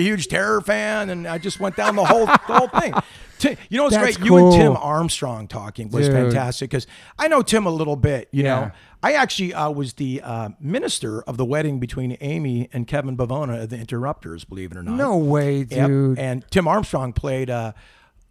a huge Terror fan, and I just went down the whole the whole thing. You know what's That's great? You and Tim. Armstrong talking was Dude. fantastic because I know Tim a little bit. You Yeah. know, I actually uh, was the uh, minister of the wedding between Aimee and Kevin Bivona of the Interrupters. Believe it or not. No way, Yep. dude. And Tim Armstrong played uh,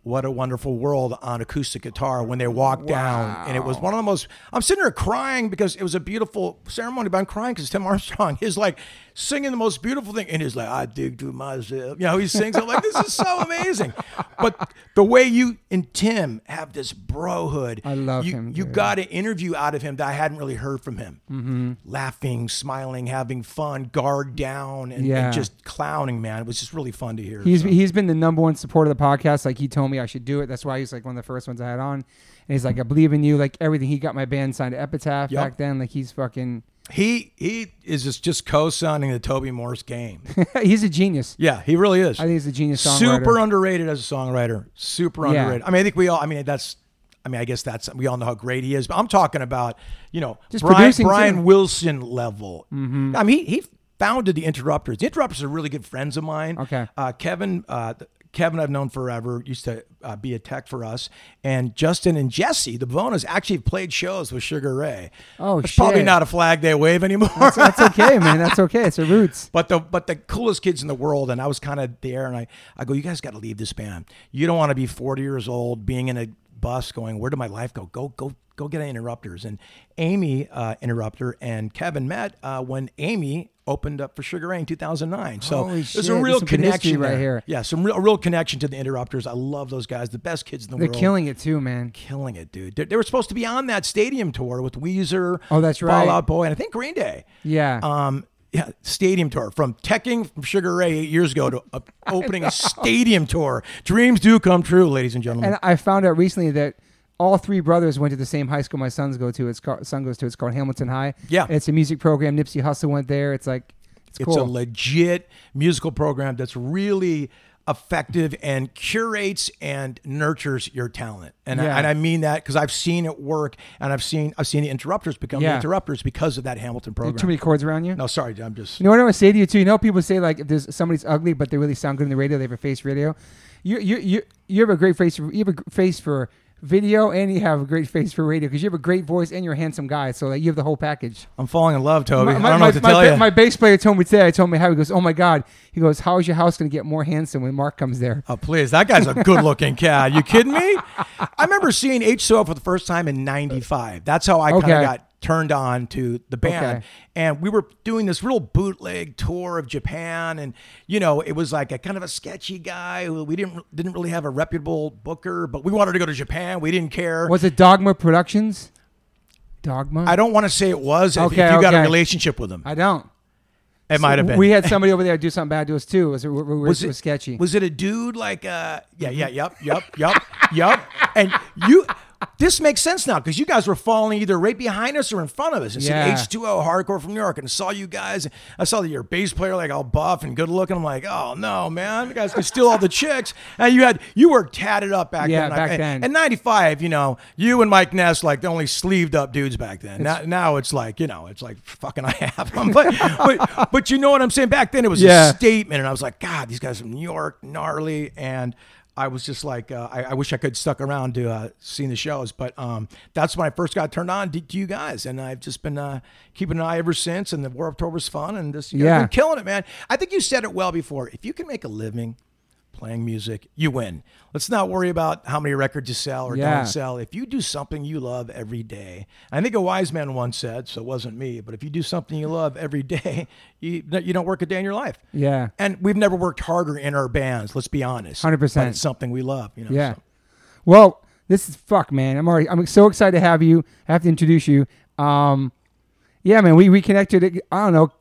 "What a Wonderful World" on acoustic guitar when they walked down, and it was one of the most. I'm sitting there crying because it was a beautiful ceremony, but I'm crying because Tim Armstrong is like singing the most beautiful thing, and he's like, "I dig to myself," you know, he sings it like this is so amazing. But the way you and Tim have this brohood, I love you, him, You dude. got an interview out of him that I hadn't really heard from him. Mm-hmm. Laughing, smiling, having fun, guard down, and, Yeah. and just clowning. Man, it was just really fun to hear. He's so. he's been the number one supporter of the podcast. Like he told me I should do it. That's why he's like one of the first ones I had on. And he's like, I believe in you. Like everything. He got my band signed to Epitaph Yep. back then. Like he's fucking. He he is just, just co-signing the Toby Morse game. he's a genius. Yeah, he really is. I think he's a genius songwriter. Super underrated as a songwriter. Super Yeah. underrated. I mean, I think we all. I mean, that's. I mean, I guess that's we all know how great he is. But I'm talking about you know Just Brian, Brian too. Wilson level. Mm-hmm. I mean, he, he founded the Interrupters. The Interrupters are really good friends of mine. Okay. Uh, Kevin. Uh, Kevin, I've known forever, used to uh, be a tech for us. And Justin and Jesse, the Bivonas, actually played shows with Sugar Ray. Oh, It's probably not a flag they wave anymore. That's, that's okay, man. That's okay. It's the roots. But the but the coolest kids in the world, and I was kind of there, and I I go, you guys got to leave this band. You don't want to be 40 years old, being in a bus, going, where did my life go? Go go go get interrupters. And Amy uh, interrupter and Kevin met uh, when Amy opened up for Sugar Ray in 2009. So Holy there's shit, a real there's some good history connection right there. here. Yeah, some real, a real connection to the interrupters. I love those guys, the best kids in the world. They're killing it too, man. Killing it, dude. They, they were supposed to be on that stadium tour with Weezer, Oh, that's right. Fall Out Boy, and I think Green Day Yeah. um, yeah, stadium tour from teching from Sugar Ray eight years ago to uh, opening a stadium tour. Dreams do come true, ladies and gentlemen. And I found out recently that all three brothers went to the same high school my sons go to. It's called, son goes to. It's called Hamilton High. Yeah. And it's a music program. Nipsey Hussle went there. It's like it's, it's cool. a legit musical program that's really effective and curates and nurtures your talent. And, Yeah. I, and I mean that because I've seen it work, and I've seen I've seen the interrupters become Yeah. the interrupters because of that Hamilton program. too many chords around you. no, sorry, I'm just You know what I want to say to you too? You know, people say like if there's somebody's ugly but they really sound good in the radio, they have a face radio. You you you you have a great face. For, you have a face for video and you have a great face for radio because you have a great voice and you're a handsome guy. So like you have the whole package. I'm falling in love, Toby. My, I don't know my, what to my tell ba- you. my bass player told me today. I told me how he goes. Oh my god. He goes. How is your house going to get more handsome when Mark comes there? Oh, please. That guy's a good looking cat. You kidding me? I remember seeing H2O for the first time in 95. That's how I kind Okay. of got turned on to the band. Okay. And we were doing this real bootleg tour of Japan. And, you know, it was like a kind of a sketchy guy who we didn't didn't really have a reputable booker, but we wanted to go to Japan. We didn't care. Was it Dogma Productions? Dogma. I don't want to say it was. If- Okay, if you got a relationship with them. I don't. it might have been. We had somebody over there do something bad to us too. Was, it was, was it it was sketchy. Was it a dude like uh yeah, yeah, yep, yep, yep, yep. And you this makes sense now because you guys were falling either right behind us or in front of us. It's Yeah. an H2O hardcore from New York. And I saw you guys. I saw that your bass player like all buff and good looking. I'm like, oh no, man. You guys can steal all the chicks. And you had you were tatted up back Yeah, then. back and, then. And 95, you know, you and Mike Ness like the only sleeved up dudes back then. Now, now it's like, you know, it's like fucking I have them. But, but but you know what I'm saying? Back then it was Yeah. a statement, and I was like, God, these guys from New York, gnarly, and I was just like, uh, I, I wish I could stuck around to uh, seeing the shows, but um, that's when I first got turned on to, to you guys, and I've just been uh, keeping an eye ever since. And the Warped Tour was fun, and just you Yeah. been killing it, man. I think you said it well before. If you can make a living playing music, you win. Let's not worry about how many records you sell or Yeah. don't sell. If you do something you love every day, I think a wise man once said, so it wasn't me, but if you do something you love every day, you you don't work a day in your life. Yeah. And we've never worked harder in our bands. Let's be honest. 100%. But it's something we love. You know. Yeah. so. Well, this is fuck, man. I'm already. I'm so excited to have you. I have to introduce you. Um, yeah, man. We reconnected. I don't know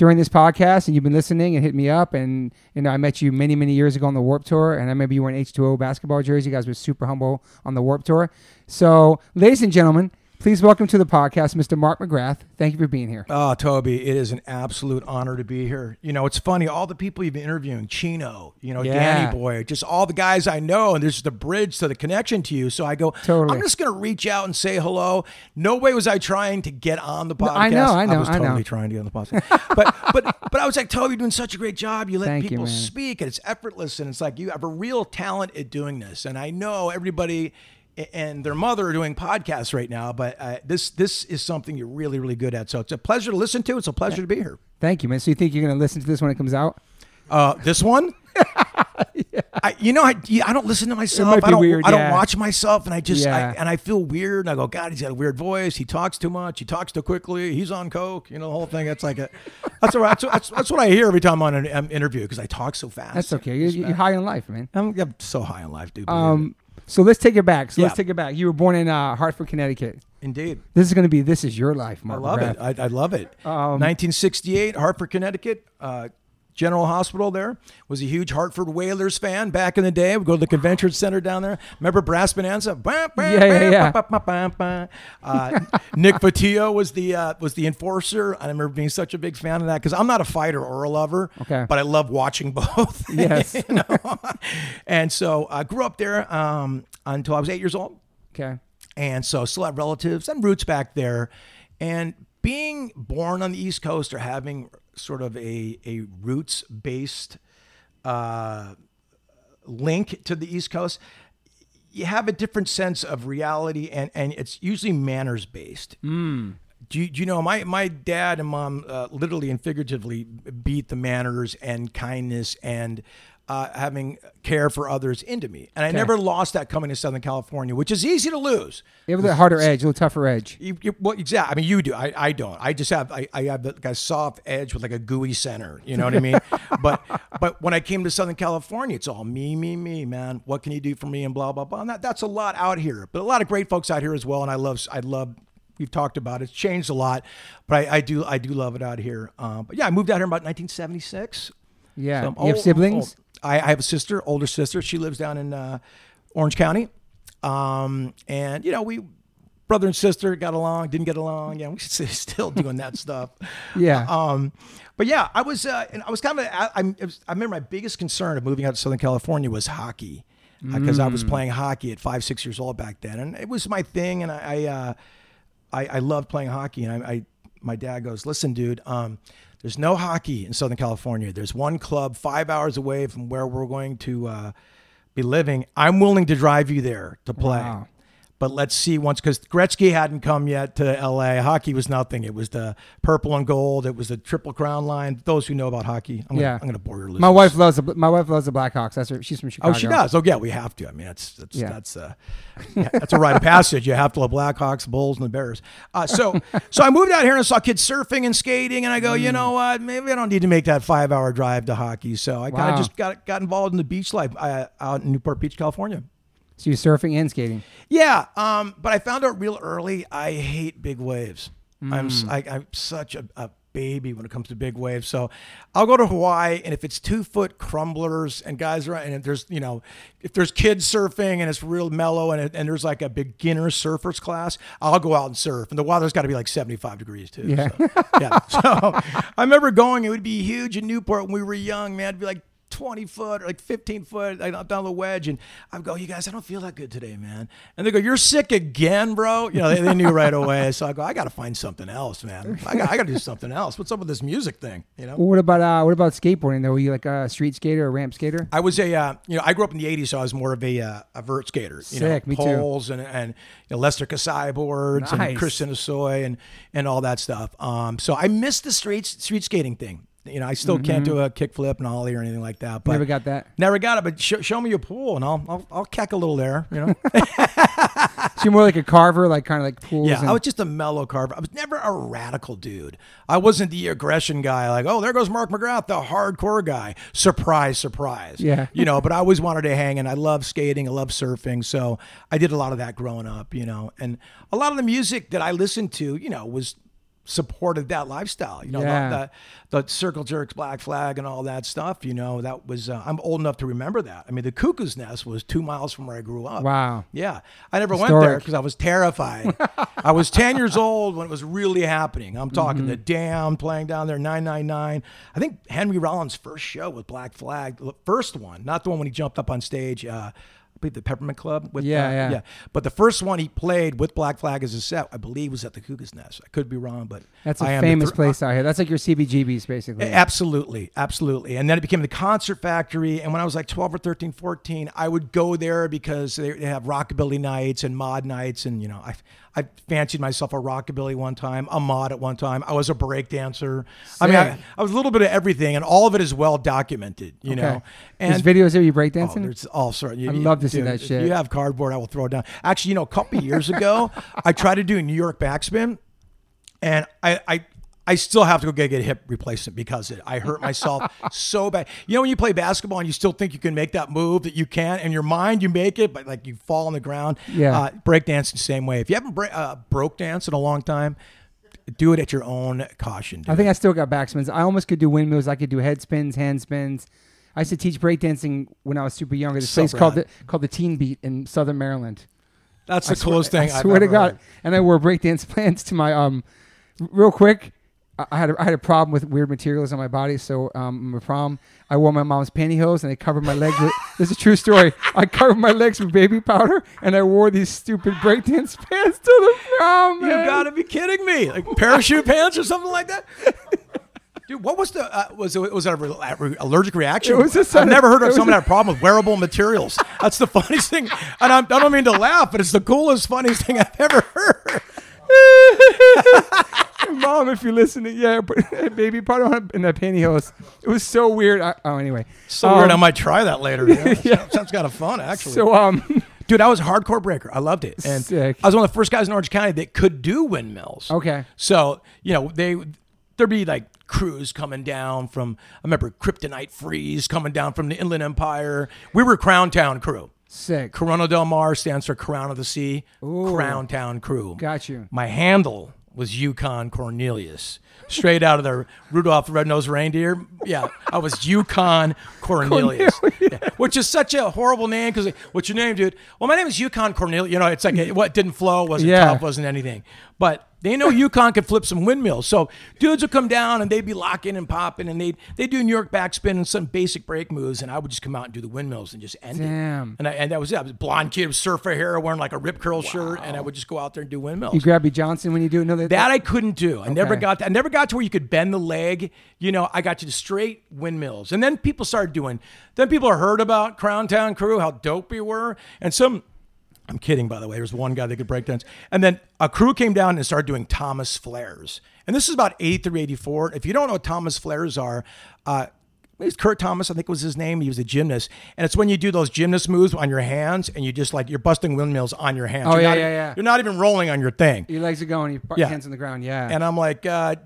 during this podcast, and you've been listening and hit me up, and you know I met you many many years ago on the Warped Tour, and I remember you were in H2O basketball jersey. You guys were super humble on the Warped Tour. So, ladies and gentlemen, Please welcome to the podcast, Mr. Mark McGrath. Thank you for being here. Oh, Toby, it is an absolute honor to be here. You know, it's funny, all the people you've been interviewing, Chino, you know, Yeah. Danny Boy, just all the guys I know, and there's the bridge to the connection to you. So I go, Totally. I'm just going to reach out and say hello. No way was I trying to get on the podcast. I know, I know, was I know. totally trying to get on the podcast. but, but, but I was like, Toby, you're doing such a great job. You let Thank people man. speak, and it's effortless, and it's like you have a real talent at doing this. And I know everybody and their mother are doing podcasts right now, but uh, this this is something you're really really good at. So it's a pleasure to listen to. It's a pleasure to be here. Thank you, man. So you think you're going to listen to this when it comes out? Uh, this one, I, you know, I, I don't listen to myself. I don't weird, I don't yeah. watch myself, and I just I, and I feel weird. And I go, God, he's got a weird voice. He talks too much. He talks too quickly. He's on coke. You know, the whole thing. That's like a that's what that's, that's, that's what I hear every time I'm on an um, interview because I talk so fast. That's okay. You're, you're high in life, man. I'm, I'm so high in life, dude. Um, so let's take it back. So let's take it back. You were born in uh, Hartford, Connecticut. Indeed. This is going to be This Is Your Life, Mark. I love it. I, I love it. Um, 1968, Hartford, Connecticut. Uh, General Hospital there was a huge Hartford Whalers fan back in the day. We go to the convention center down there. Remember Brass Bonanza? Bah, bah, Yeah, yeah, bah. Uh, Nick Fotiu was the uh, was the enforcer. I remember being such a big fan of that because I'm not a fighter or a lover, Okay. but I love watching both. Yes. you know? and so I grew up there um, until I was eight years old Okay. and so still have relatives and roots back there and being born on the east coast or having sort of a, a roots based uh, link to the east coast you have a different sense of reality and, and it's usually manners based do you, do you know my, my dad and mom uh, literally and figuratively beat the manners and kindness and uh, having care for others into me and i never lost that coming to southern california which is easy to lose You have a harder edge, a little tougher edge. you, you, well, exactly. I mean, you do. I, I don't. I just have. I, I have like a soft edge with like a gooey center. You know what I mean? but but when I came to Southern California, it's all me, me, me, man. What can you do for me? And blah blah blah. And that, that's a lot out here, but a lot of great folks out here as well. And I love. I love. We've talked about it. It's changed a lot, but I, I do. I do love it out here. Um, but yeah, I moved out here about 1976. Yeah. So you have old- siblings? I, I have a sister, older sister. She lives down in uh, Orange County, um, and you know we brother and sister got along, didn't get along. Yeah, we're still doing that stuff. Yeah. Um, but yeah, I was, uh, and I was kind of, I, I'm- was, I remember my biggest concern of moving out to Southern California was hockey, because I was playing hockey at five, six years old back then, and it was my thing, and I, I, uh, I, I loved playing hockey, and I, I, my dad goes, listen, dude, um, there's no hockey in Southern California. There's one club five hours away from where we're going to uh, be living. I'm willing to drive you there to play. Wow. But let's see once because Gretzky hadn't come yet to LA. Hockey was nothing. It was the purple and gold. It was the triple crown line. Those who know about hockey, I'm gonna, Yeah. I'm going to bore your listeners. My wife loves the my wife loves the Blackhawks. That's her. She's from Chicago. Oh, she does. Oh, yeah, we have to. I mean, that's that's Yeah. that's uh, yeah, that's a rite of passage. You have to love Blackhawks, Bulls, and the Bears. Uh, so so I moved out here and I saw kids surfing and skating, and I go, Mm. you know what? Maybe I don't need to make that five hour drive to hockey. So I kind of just got got involved in the beach life uh, out in Newport Beach, California. So you're surfing and skating. Yeah, um, but I found out real early I hate big waves. I'm Mm. I, am such a, a baby when it comes to big waves. So I'll go to Hawaii, and if it's two foot crumblers and guys are and if there's you know if there's kids surfing and it's real mellow and it, and there's like a beginner surfers class, I'll go out and surf. And the weather's got to be like 75 degrees too. Yeah. So, yeah. So I remember going. It would be huge in Newport when we were young. Man, it'd be like 20 foot or like 15 foot like, up down the wedge. And I'd go, you guys, I don't feel that good today, man. And they go, you're sick again, bro. You know, they, they knew right away. So I go, I got to find something else, man. I got, I got to do something else. What's up with this music thing? You know? Well, what about uh, what about skateboarding though? Were you like a street skater or ramp skater? I was a, uh, you know, I grew up in the '80s, so I was more of a, uh, a vert skater. You Sick, know, me too. poles and and you know, Lester Kasai boards Nice. and Christian Hosoi and and all that stuff. Um, so I missed the street street skating thing. You know, I still can't do a kickflip and ollie or anything like that. But Mm-hmm. Never got that. Never got it, but sh- show me your pool and I'll I'll, I'll keck a little there. You know, So you're more like a carver, like kind of like pools. yeah. and- I was just a mellow carver. I was never a radical dude. I wasn't the aggression guy. Like, oh, there goes Mark McGrath, the hardcore guy. Surprise, surprise. Yeah. you know. But I always wanted to hang, and I love skating. I love surfing, so I did a lot of that growing up. You know, and a lot of the music that I listened to, you know, was supported that lifestyle. You know, Yeah. the, the circle jerks, black flag, and all that stuff. You know, that was uh, I'm old enough to remember that. I mean, the Cuckoo's Nest was two miles from where I grew up. Wow. Yeah, I never went there because I was terrified. I was 10 years old when it was really happening. I'm talking the Damned playing down there, 999. I think Henry Rollins' first show with Black Flag, the first one, not the one when he jumped up on stage. Uh, believe the Peppermint Club. With, Yeah, uh, yeah. yeah. But the first one he played with Black Flag as a set, I believe, was at the Cuckoo's Nest. I could be wrong, but That's a I am famous place out here. That's like your CBGBs, basically. Absolutely, absolutely. And then it became the concert factory. And when I was like 12 or 13, 14, I would go there because they, they have rockabilly nights and mod nights. And, you know, I, I fancied myself a rockabilly one time, a mod at one time. I was a break dancer. I mean, I, I was a little bit of everything, and all of it is well documented, you know. And There's videos of you Oh, breakdancing. there's all sorts. You- I'd you- love to see dude, that if shit. you have cardboard, I will throw it down. Actually, you know, a couple years ago, I tried to do a New York backspin, and I, I, I still have to go get, get a hip replacement because it. I hurt myself so bad. You know, when you play basketball and you still think you can make that move that you can, in your mind you make it, but like you fall on the ground. Yeah. Uh, breakdance the same way. If you haven't bra- uh, broke dance in a long time, do it at your own caution. I think I still got backspins. I almost could do windmills. I could do head spins, hand spins. I used to teach breakdancing when I was super younger. This So place called the called the Teen Beat in Southern Maryland. That's the I swear- coolest thing. I I've swear to God. heard. And I wore breakdance pants to my um. Real quick, I- had a, I had a problem with weird materials on my body. So um, my prom, I wore my mom's pantyhose and I covered my legs. with This is a true story. I covered my legs with baby powder and I wore these stupid breakdance pants to the prom. You man. gotta be kidding me! Like parachute pants or something like that. Dude, what was the uh, was it was it a re- allergic reaction? It was a I've never heard of someone had a problem with wearable materials. That's the funniest thing, and I'm, I don't mean to laugh, but it's the coolest, funniest thing I've ever heard. Mom, if you're listening, yeah, put baby powder on in that pantyhose. It was so weird. I, oh, anyway. So weird. I Um, might try that later. Yeah, sounds kind of fun, actually. So um, Dude, I was a hardcore breaker. I loved it, and Sick. I was one of the first guys in Orange County that could do windmills. okay. So you know they there'd be like crews coming down from. I remember Kryptonite Freeze coming down from the Inland Empire. We were Crown Town crew. Sick. Corona del Mar stands for Crown of the Sea. Ooh. Crown Town crew. Got you. My handle was Yukon Cornelius. Straight out of the Rudolph the Red-Nosed Reindeer. Yeah, I was Yukon Cornelius. Yeah, which is such a horrible name because what's your name, dude? Well, my name is Yukon Cornelius. You know, it's like what didn't flow, wasn't Yeah. tough, wasn't anything. But they know Yukon could flip some windmills. So dudes would come down and they'd be locking and popping and they'd they do New York backspin and some basic break moves, and I would just come out and do the windmills and just end it. Damn. And I, and that was it. I was a blonde kid with surfer hair, wearing like a rip curl shirt, and I would just go out there and do windmills. You grab B Johnson when you do it. No, that, that I couldn't do. I never got that. I never got to where you could bend the leg. You know, I got you to the straight windmills, and then people started doing. Then people heard about Crown Town Crew, how dope we were, and some. I'm kidding, by the way. There was one guy that could break dance. And then a crew came down and started doing Thomas flares. And this is about 83, 84. If you don't know what Thomas flares are, uh, it's Kurt Thomas, I think was his name. He was a gymnast. And it's when you do those gymnast moves on your hands and you just like, you're busting windmills on your hands. Oh, You're yeah, not- yeah, yeah. You're not even rolling on your thing. your legs are going, your Yeah. hands on the ground. Yeah. And I'm like, uh,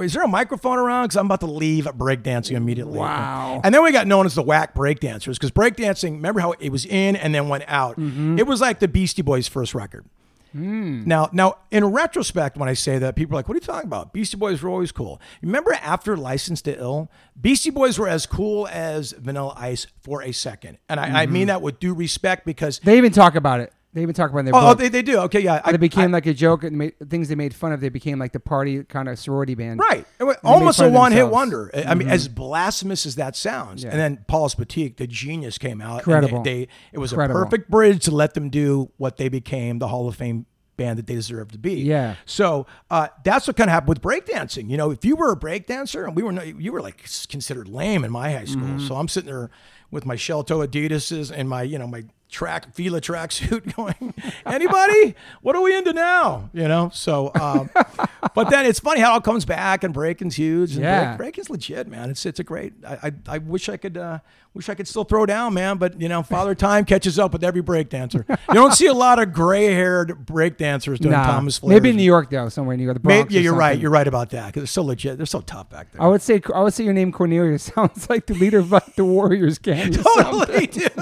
is there a microphone around? Because I'm about to leave breakdancing immediately. Wow. And then we got known as the whack breakdancers because breakdancing, remember how it was in and then went out? Mm-hmm. It was like the Beastie Boys' first record. Hmm. Now, now, in retrospect, when I say that, people are like, "What are you talking about? Beastie Boys were always cool." Remember, after License to Ill, Beastie Boys were as cool as Vanilla Ice for a second, and I, I Mm-hmm. mean that with due respect because they even talk about it. They even talk about in their oh, oh, book. they, they do okay, yeah, I, They became I- like a joke and made, things they made fun of. They became like the party kind of sorority band. Right. Almost a one hit wonder. I I mean, as blasphemous as that sounds. Yeah. And then Paul's Boutique, the genius, came out. and Incredible. They, they- it was Incredible. a perfect bridge to let them do what they became the Hall of Fame band that they deserve to be. Yeah. So uh, that's what kind of happened with breakdancing. You know, if you were a breakdancer and we were, no, you were like considered lame in my high school. Mm-hmm. So I'm sitting there with my shell toe Adidas's and my, you know, my track Fila tracksuit going, anybody? What are we into now? You know? So, um, but then it's funny how it all comes back and breaking's huge. And Yeah. break, breaking's legit, man. It's, it's a great, I, I, I wish I could, uh, wish I could still throw down, man. But you know, father time catches up with every breakdancer. You don't see a lot of gray haired breakdancers doing Nah. Thomas Flair. Maybe in New York though, somewhere in New York, the Bronx. Maybe, yeah, you're right. You're right about that because they're so legit. They're so tough back there. I would say I would say your name Cornelius sounds like the leader of like the Warriors gang. something. totally, dude.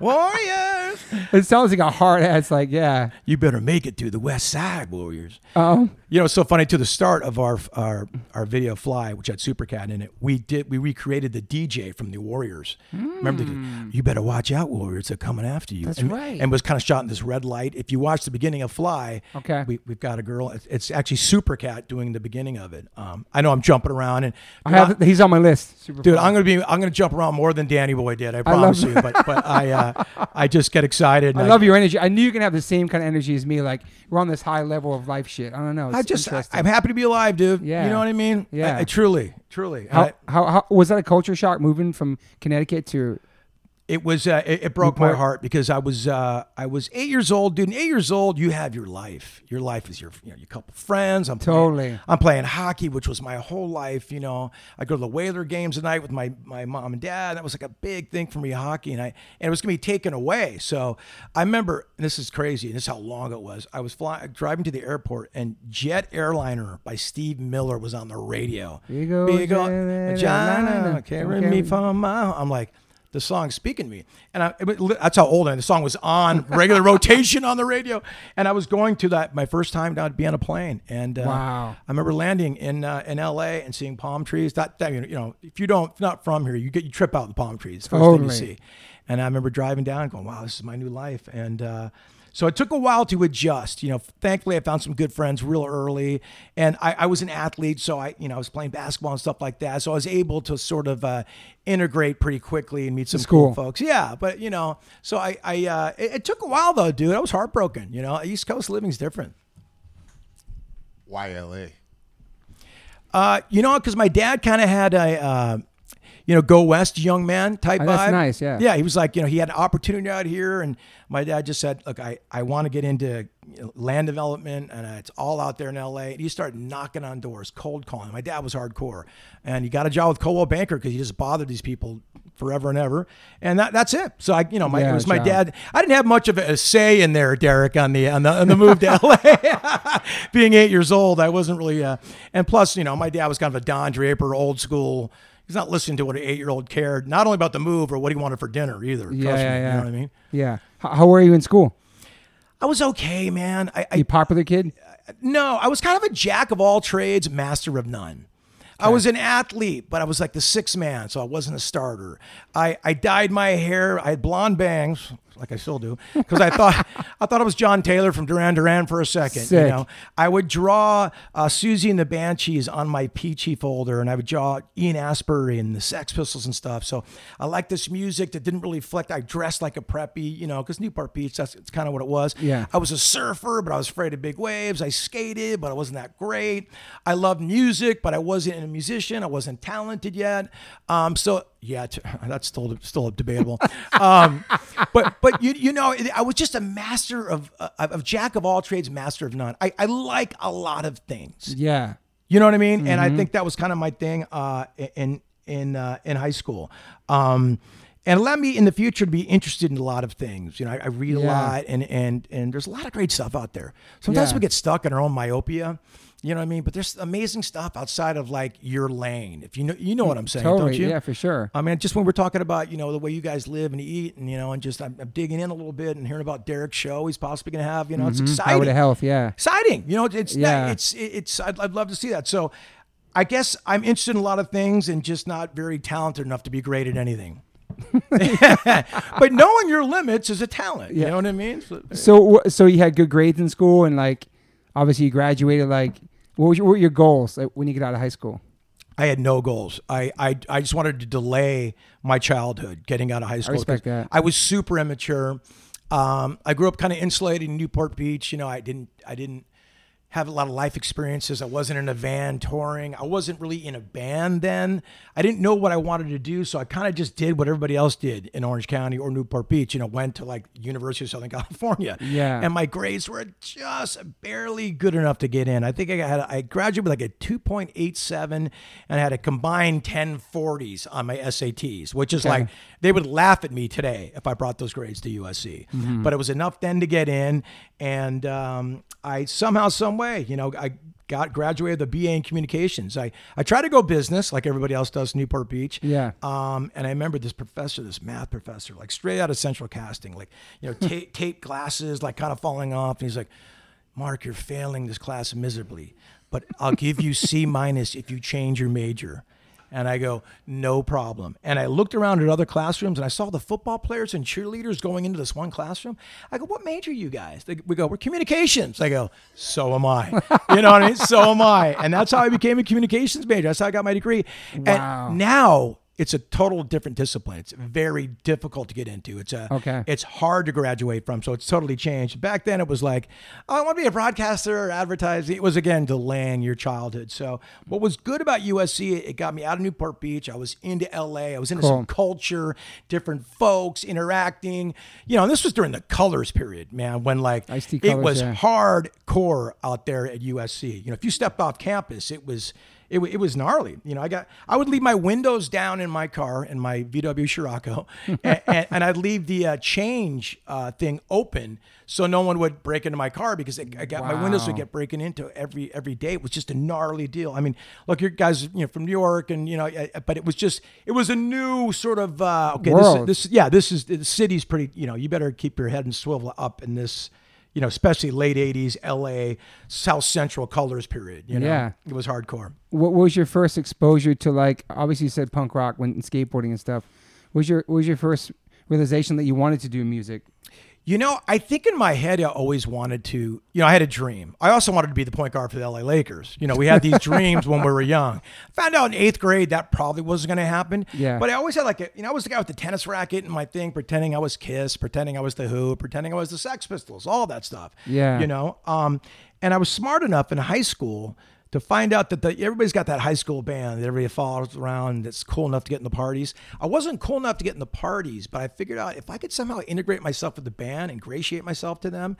Warriors. It sounds like a hard ass. Like yeah. You better make it to the West Side Warriors. Oh. You know, it's so funny. To the start of our our our video Fly, which had Supercat in it, we did we recreated the DJ from the Warriors. Remember, the, you better watch out, Warriors! They're coming after you. That's and, right. And was kind of shot in this red light. If you watch the beginning of Fly, Okay. we, we've got a girl. It's, it's actually Supercat doing the beginning of it. Um, I know I'm jumping around, and I have. He's on my list. Super Dude, fun. I'm gonna be. I'm gonna jump around more than Danny Boy did. I love promise you. But but I uh, I just get excited. I and love your energy. I knew you can have the same kind of energy as me. Like we're on this high level of life shit. I don't know. I just I, I'm happy to be alive, dude. Yeah. You know what I mean? Yeah. I, I truly, truly. how, I- how, how was that a culture shock moving from Connecticut to? It was uh, it, it broke my heart because I was uh, I was eight years old, dude. And eight years old, you have your life. Your life is your you know your couple friends. I'm playing- Totally. I'm playing hockey, which was my whole life. You know, I go to the Whaler games at night with my my mom and dad. That was like a big thing for me, hockey, and I and it was gonna be taken away. So I remember and this is crazy. And this is how long it was. I was flying driving to the airport, and Jet Airliner by Steve Miller was on the radio. Big ol' Big ol' Jet Airliner, carry carry me me. from my. I'm like the song speaking to me. And I, it that's how old I am. The song was on regular rotation on the radio. And I was going to that, my first time down to be on a plane. And uh, Wow. I remember landing in uh, in LA and seeing palm trees. That, that, you know, if you don't, if you're not from here, you get, you trip out the palm trees. First Totally. thing you see. And I remember driving down going, wow, this is my new life. And, uh, so it took a while to adjust. You know, thankfully I found some good friends real early, and I, I was an athlete, so I, you know, I was playing basketball and stuff like that. So I was able to sort of uh, integrate pretty quickly and meet some cool cool. folks. Yeah, but you know, so I, I, uh, it, it took a while though, dude. I was heartbroken. You know, East Coast living's different. Why LA? Uh, you know, because my dad kind of had a, uh, you know, go west young man type Oh, vibe. that's nice, yeah. Yeah, he was like, you know, he had an opportunity out here, and my dad just said, look, I, I want to get into you know, land development, and it's all out there in L.A. And he started knocking on doors, cold calling. My dad was hardcore, and he got a job with Coldwell Banker because he just bothered these people forever and ever, and that that's it. So I, you know, my Yeah, it was my dad. I didn't have much of a say in there, Derek, on the on the, on the move to LA. Being eight years old, I wasn't really. Uh, and plus, you know, my dad was kind of a Don Draper, old school. He's not listening to what an eight year old cared, not only about the move or what he wanted for dinner either. Trust Yeah, me, yeah, You yeah. know what I mean? Yeah. How, how were you in school? I was okay, man. I, You popular kid? no, I was kind of a jack of all trades, master of none. I was an athlete, but I was like the sixth man, so I wasn't a starter. I, I dyed my hair. I had blonde bangs, like I still do, because I thought I thought it was John Taylor from Duran Duran for a second. You know, I would draw uh, Siouxsie and the Banshees on my Pee-Chee folder, and I would draw Ian Astbury and the Sex Pistols and stuff. So I liked this music that didn't really reflect. I dressed like a preppy, you know, because Newport Beach, that's it's kind of what it was. Yeah. I was a surfer, but I was afraid of big waves. I skated, but I wasn't that great. I loved music, but I wasn't a musician. I wasn't talented yet. Um, so yeah, that's still still debatable. um, but but you you know, I was just a master of of, of jack of all trades, master of none. I, I like a lot of things. Yeah. You know what I mean? And I think that was kind of my thing uh, in in uh, in high school. Um, and allowed me in the future to be interested in a lot of things. You know, I, I read a Yeah. lot, and and and there's a lot of great stuff out there. Sometimes Yeah. we get stuck in our own myopia. You know what I mean? But there's amazing stuff outside of like your lane. If you know, you know what I'm saying, Totally. don't you? Yeah, for sure. I mean, just when we're talking about you know the way you guys live and eat, and you know, and just I'm, I'm digging in a little bit and hearing about Derek's show. He's possibly going to have. You know, it's exciting Highway to health. Yeah. exciting. You know, it's Yeah. it's it's. I'd, I'd love to see that. So, I guess I'm interested in a lot of things and just not very talented enough to be great at anything. but knowing your limits is a talent. You know what I mean? So, So so you had good grades in school and like obviously you graduated. Like what, was your, what were your goals when you get out of high school? I had no goals. I, I I just wanted to delay my childhood, getting out of high school. respect 'cause that. I was super immature. Um, I grew up kind of insulated in Newport Beach. You know, I didn't I didn't have a lot of life experiences. I wasn't in a van touring. I wasn't really in a band then. I didn't know what I wanted to do, so I kind of just did what everybody else did in Orange County or Newport Beach. You know, went to like University of Southern California. Yeah. And my grades were just barely good enough to get in. I think I had I graduated with like a 2.87 and I had a combined 1040s on my SATs, which is Okay. like they would laugh at me today if I brought those grades to USC. Mm-hmm. But it was enough then to get in, and um, I somehow, some way, you know, I got graduated the BA in communications. I I tried to go business like everybody else does, Newport Beach. Yeah. Um, and I remember this professor, this math professor, like straight out of Central Casting, like you know, tape, tape glasses, like kind of falling off. And he's like, "Mark, you're failing this class miserably, but I'll give you C minus if you change your major." And I go, no problem. And I looked around at other classrooms and I saw the football players and cheerleaders going into this one classroom. I go, what major are you guys? They, we go, we're communications. I go, so am I. You know what I mean? So am I. And that's how I became a communications major. That's how I got my degree. Wow. And now it's a total different discipline. It's very difficult to get into. It's a Okay. it's hard to graduate from. So it's totally changed. Back then it was like, oh, I want to be a broadcaster or advertising. It was again delaying your childhood. So what was good about USC, it got me out of Newport Beach. I was into LA. I was into some culture, different folks interacting. You know, and this was during the colors period, man, when like Ice-T it was yeah. hardcore out there at USC. You know, if you stepped off campus, it was it, it was gnarly. You know, I got I would leave my windows down in my car in my VW Scirocco, and, and, and I'd leave the uh, change uh, thing open so no one would break into my car because it, I got my windows would get breaking into every every day. It was just a gnarly deal. I mean, look, you guys, you know, from New York, and you know, but it was just it was a new sort of uh, okay. World. This, this yeah, this is the city's pretty. You know, you better keep your head and swivel up in this. You know, especially late '80s LA, South Central colors period. You know, Yeah. it was hardcore. What was your first exposure to like? Obviously, you said punk rock when skateboarding and stuff. What was your what was your first realization that you wanted to do music? You know, I think in my head, I always wanted to, you know, I had a dream. I also wanted to be the point guard for the LA Lakers. You know, we had these dreams when we were young. Found out in eighth grade that probably wasn't going to happen. Yeah. But I always had like, a, you know, I was the guy with the tennis racket and my thing, pretending I was Kiss, pretending I was The Who, pretending I was the Sex Pistols, all that stuff. Yeah. You know, um, and I was smart enough in high school to find out that the, everybody's got that high school band that everybody follows around that's cool enough to get in the parties. I wasn't cool enough to get in the parties, but I figured out if I could somehow integrate myself with the band, ingratiate myself to them,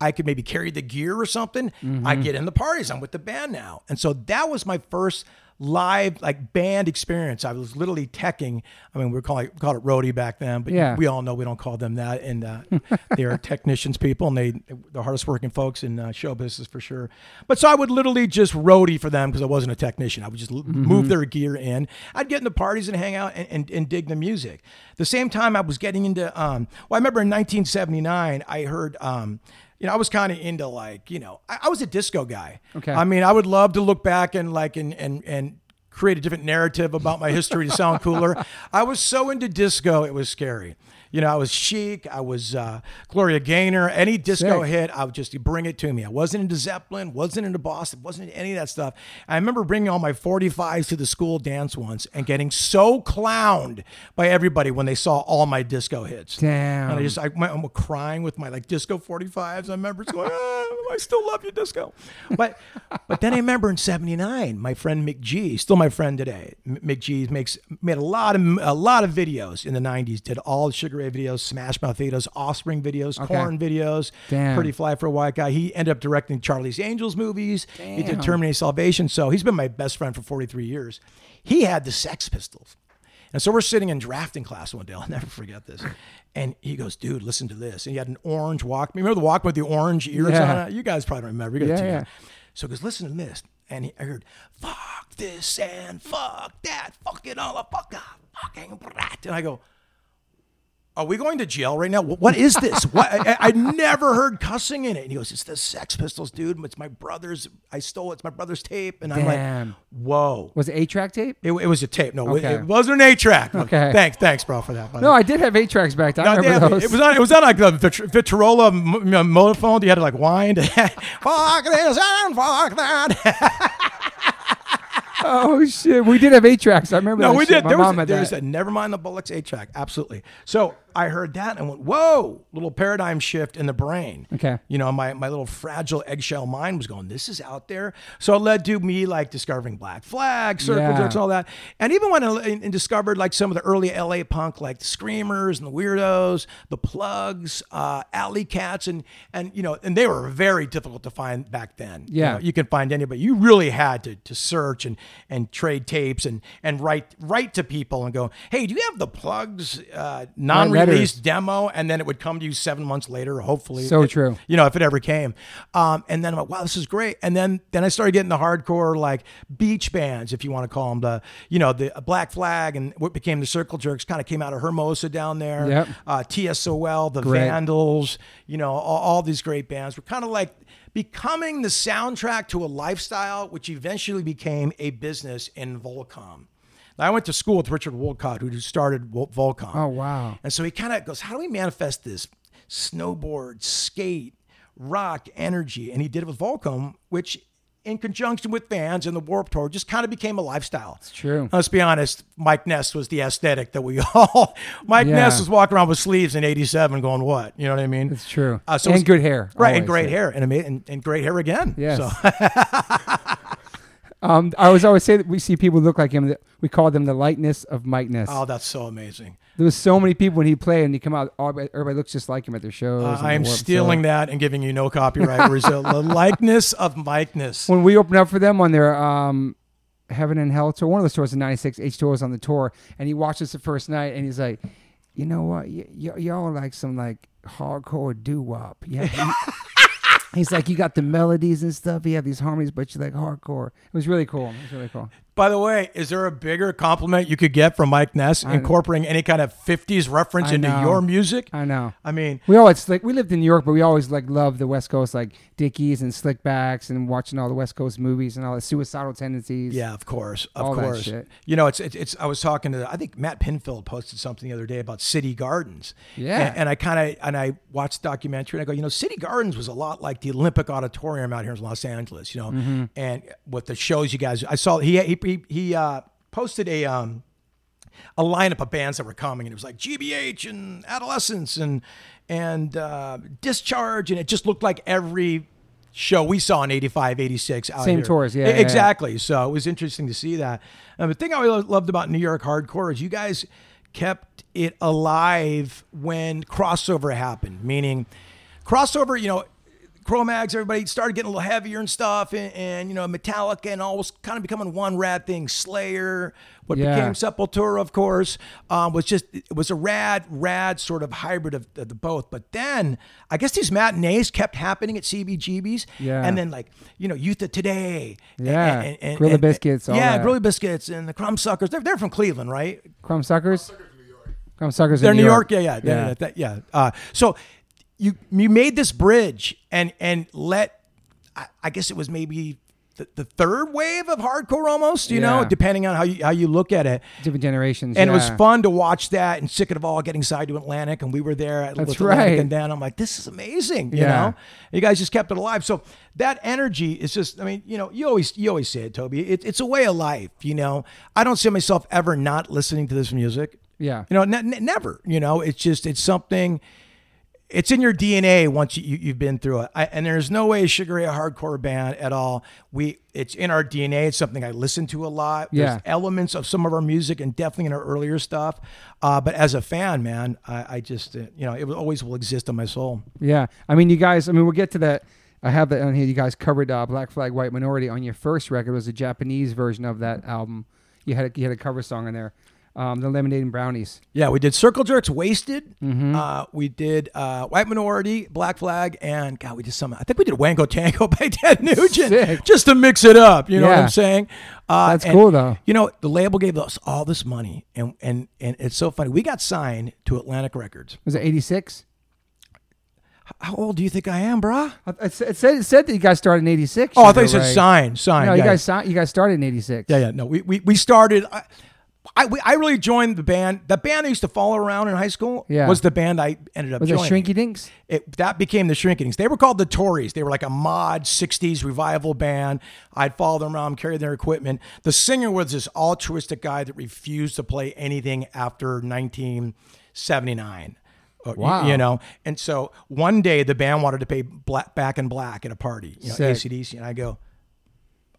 I could maybe carry the gear or something. I mm-hmm. get in the parties. I'm with the band now. And so that was my first live like band experience. I was literally teching. I mean, we were calling called it roadie back then, but Yeah. we all know we don't call them that. And uh, they are technicians people, and they the hardest working folks in uh, show business for sure. But so I would literally just roadie for them because I wasn't a technician. I would just l move their gear in. I'd get in the parties and hang out and, and, and dig the music. The same time I was getting into. Um, well, I remember in 1979 I heard. Um, you know, I was kind of into like, you know, I, I was a disco guy. Okay. I mean, I would love to look back and like and and and create a different narrative about my history to sound cooler. I was so into disco, it was scary. You know, I was Chic, I was uh, Gloria Gaynor. Any disco Sick. hit, I would just bring it to me. I wasn't into Zeppelin, wasn't into Boston, wasn't into any of that stuff. I remember bringing all my 45s to the school dance once and getting so clowned by everybody when they saw all my disco hits. Damn. And I just I went I'm crying with my like disco 45s. I remember going, ah, I still love you, disco. But but then I remember in '79, my friend McG, still my friend today. M- McG makes made a lot of a lot of videos in the '90s. Did all the Sugar Ray videos, Smash Mouth videos, Offspring videos, Okay. Korn videos. Damn. Pretty Fly for a White Guy. He ended up directing Charlie's Angels movies. He did Terminator Salvation. So he's been my best friend for 43 years. He had the Sex Pistols. And so we're sitting in drafting class one day. I'll never forget this. And he goes, dude, listen to this. And he had an orange Walkman. Remember the Walkman with the orange ears Yeah. on it? You guys probably don't remember. You Yeah, yeah. So he goes, listen to this. And he, I heard, fuck this and fuck that. Fuck it all. Fuck up. Fucking brat. And I go, are we going to jail right now? What is this? What I, I never heard cussing in it. And he goes, "It's the Sex Pistols, dude. It's my brother's. I stole it. It's my brother's tape." And I'm Damn. like, "Whoa!" Was it eight track tape? It, it was a tape. No, it- Okay. it, wasn't an eight track. Okay. Thanks, thanks, bro, for that. the No. I did have eight tracks back then. Remember damn it. those. It was on. It was on like the Vit- Vitorola m- m- motophone. You had to like wind. fuck this and fuck that. oh shit, we did have eight tracks. I remember. No, that we shit. did. My There mom was, had there was a never mind the Bollocks eight track. Absolutely. So I heard that and went, whoa, little paradigm shift in the brain. Okay. You know, my, my little fragile eggshell mind was going, this is out there. So it led to me like discovering Black Flag, Circle Yeah. Jerks, all that. And even when I and discovered like some of the early LA punk, like the Screamers and the Weirdos, the Plugs, uh, Alley Cats, and, and, you know, and they were very difficult to find back then. You Yeah. know, you can find anybody. You really had to, to search and and trade tapes and and write write to people and go, hey, do you have the plugs uh, non-released demo? And then it would come to you seven months later, hopefully. So It- true. you know, if it ever came. Um, and then I'm like, wow, this is great. And then then I started getting the hardcore like beach bands, if you want to call them the, you know, the Black Flag and what became the Circle Jerks kind of came out of Hermosa down there. Yep. Uh, TSOL, the Great. Vandals, you know, all, all these great bands were kind of like becoming the soundtrack to a lifestyle, which eventually became a business in Volcom. I went to school with Richard Woolcott, who started Volcom. Oh wow. And so he kind of goes, How do we manifest this snowboard, skate, rock energy? And he did it with Volcom, which in conjunction with bands and the Warped Tour just kind of became a lifestyle. It's true. Let's be honest, Mike Ness was the aesthetic that we all, Mike Yeah. Ness was walking around with sleeves in 87 going, What? You know what I mean? It's true. Uh, so and it's- good hair. Right, always, and great yeah. hair, and, and, and great hair again. Yes. So, Um, I always always say that we see people look like him. That we call them the likeness of Mike Ness. oh, that's so amazing. There was so many people when he played and he come out. all- Everybody looks just like him at their shows. Uh, I am stealing that and giving you no copyright. Brazil. the likeness of Mike-ness. when we opened up for them on their um, Heaven and Hell tour, one of the tours in '96, H tour was on the tour, and he watched us the first night, and he's like, "You know what? Y- y- y'all are like some like hardcore doo wop." Yeah. He's like, you got the melodies and stuff. You have these harmonies, but you like hardcore. It was really cool. It was really cool. By the way, is there a bigger compliment you could get from Mike Ness incorporating any kind of 50s reference I into know. your music? I know. I mean, We always like we lived in New York, but we always like loved the West Coast, like Dickies and Slickbacks, and watching all the West Coast movies and all the suicidal tendencies. yeah, of course, of All course. shit. You know, it's, it's it's. I was talking to I think Matt Pinfield posted something the other day about City Gardens. Yeah. and, and I kind of and I watched the documentary and I go, you know, City Gardens was a lot like the Olympic Auditorium out here in Los Angeles. You know, Mm-hmm. and with the shows you guys, I saw he he he, he uh, posted a um a lineup of bands that were coming, and it was like GBH and Adolescents and and uh, Discharge, and it just looked like every show we saw in 85, 86 out Same here. tours, yeah, E- yeah, yeah. exactly. So it was interesting to see that. And the thing I really loved about New York hardcore is you guys kept it alive when crossover happened, meaning crossover, you know, Cro-Mags, everybody started getting a little heavier and stuff, and, and you know, Metallica and all was kind of becoming one rad thing. Slayer, what Yeah. became Sepultura, of course, um, was just it was a rad, rad sort of hybrid of, of the both. But then I guess these matinees kept happening at CBGB's, Yeah. and then like you know, Youth of Today, Yeah. and, and, Gorilla and- Biscuits, all yeah, that. Gorilla Biscuits, and the Crumb Suckers. They're they're from Cleveland, right? Crumb Suckers. Crumb Suckers. in They're New York. York. Yeah, yeah, Yeah. yeah, that- yeah. Uh, so you you made this bridge and and let I, I guess it was maybe the, the third wave of hardcore almost. You know, depending on how you how you look at it. Different generations. And it was fun to watch that and sick of all getting side to Atlantic. And we were there at That's Atlantic right. and then I'm like, this is amazing. You Yeah. know, you guys just kept it alive. So that energy is just, I mean, you know, you always, you always say it, Toby, it, it's a way of life. You know, I don't see myself ever not listening to this music. Yeah. You know, ne- never, you know, it's just, it's something, it's in your DNA once you, you, you've been through it. I, and there's no way Sugar Ray a hardcore band at all. We, it's in our DNA. It's something I listen to a lot. There's Yeah. elements of some of our music and definitely in our earlier stuff. Uh, but as a fan, man, I, I just, uh, you know, it always will exist in my soul. Yeah, I mean, you guys. I mean, we'll get to that. I have that on here. You guys covered uh, Black Flag White Minority on your first record. It was a Japanese version of that album. You had a, you had a cover song in there, um, the Lemonade and Brownies. Yeah, we did Circle Jerks, Wasted. Mm-hmm. Uh, we did uh, White Minority, Black Flag, and God, we did some. I think we did Wango Tango by Ted Nugent, Sick. just to mix it up. You know what I'm saying? Uh, That's and, cool, though. You know, the label gave us all this money, and and and it's so funny. We got signed to Atlantic Records. Was it eighty six? How old do you think I am, brah? It said, it said that you guys started in eighty six. Oh, I thought you said signed, signed. No, you yeah. guys si- you guys started in eighty six. Yeah, yeah. No, we we, we started. I, I, we, I really joined the band. The band I used to follow around in high school Yeah. was the band I ended up Was joining. Shrinky Dinks? It, that became the Shrinky Dinks. They were called the Tories. They were like a mod 60s revival band. I'd follow them around, carry their equipment. The singer was this altruistic guy that refused to play anything after 1979. Uh, Wow. You know, and so one day the band wanted to pay black, back in black at a party, you know. ACDC. And I go,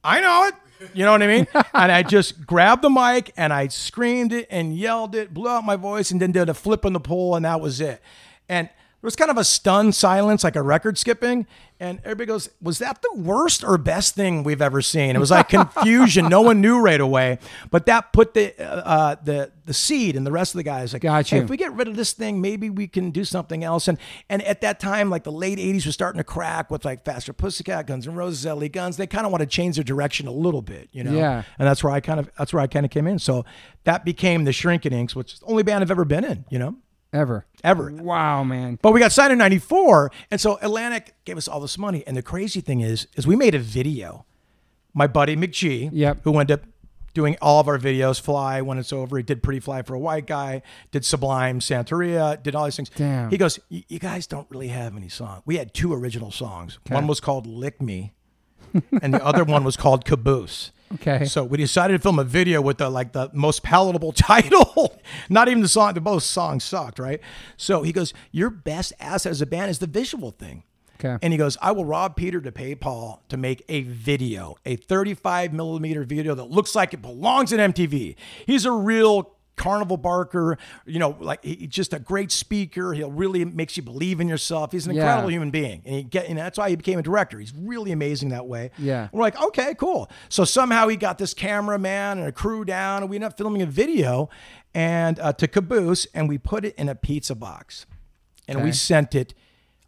I know it. You know what I mean? and I just grabbed the mic and I screamed it and yelled it, blew out my voice, and then did a flip on the pole, and that was it. And There was kind of a stunned silence, like a record skipping, and everybody goes, "Was that the worst or best thing we've ever seen?" It was like confusion. no one knew right away, but that put the uh, uh, the the seed and the rest of the guys. Like, Got "Hey, if we get rid of this thing, maybe we can do something else. And and at that time, like the late '80s was starting to crack with like Faster Pussycat, Guns and Roses, LA Guns. They kind of want to change their direction a little bit, you know. Yeah. And that's where I kind of that's where I kind of came in. So that became the Shrinky Dinks, which is the only band I've ever been in, you know, Ever. ever. Wow, man. But we got signed in '94, and so Atlantic gave us all this money. And the crazy thing is, is we made a video. My buddy McG, Yep. who ended up doing all of our videos, Fly when it's over. He did Pretty Fly for a White Guy, did Sublime, Santeria, did all these things. Damn. He goes, you guys don't really have any song. We had two original songs. One was called Lick Me, and the other one was called Caboose. Okay. So we decided to film a video with the like the most palatable title. Not even the song. The both songs sucked, right? So he goes, "Your best asset as a band is the visual thing." Okay. And he goes, "I will rob Peter to pay Paul to make a video, a 35 millimeter video that looks like it belongs at MTV." He's a real carnival barker, you know, like he, he's just a great speaker. He'll really makes you believe in yourself. He's an Yeah. incredible human being, and he get, and that's why he became a director. He's really amazing that way. Yeah. We're like, okay, cool. So somehow he got this cameraman and a crew down, and we ended up filming a video and uh, to Caboose, and we put it in a pizza box, and we sent it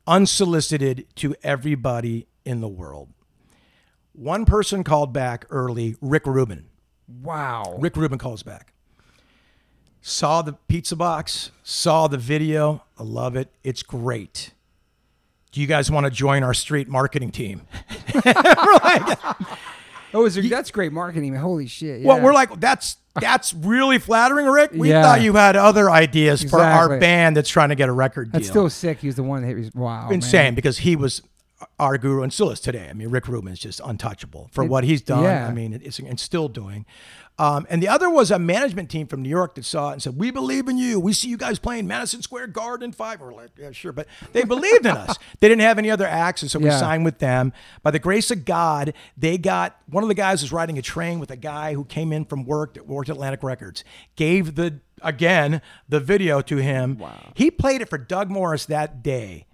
unsolicited to everybody in the world. One person called back early, Rick Rubin. Wow. Rick Rubin calls back. Saw the pizza box, saw the video. I love it. It's great. Do you guys want to join our street marketing team? Like, Oh, is there, that's great marketing. Holy shit. Well, we're like, that's that's really flattering, Rick. We Yeah. thought you had other ideas for our band that's trying to get a record deal. That's still sick. He was the one that hit me. Wow. man. insane because he was our guru and still is today. I mean, Rick Rubin is just untouchable for what he's done. yeah. I mean, it's and still doing. Um, and the other was a management team from New York that saw it and said, "We believe in you. We see you guys playing Madison Square Garden five. We're like, "Yeah, sure," but they believed in us. They didn't have any other acts, and so we Yeah. signed with them. By the grace of God, they got one of the guys was riding a train with a guy who came in from work that worked at Atlantic Records. Gave the again the video to him. Wow. He played it for Doug Morris that day.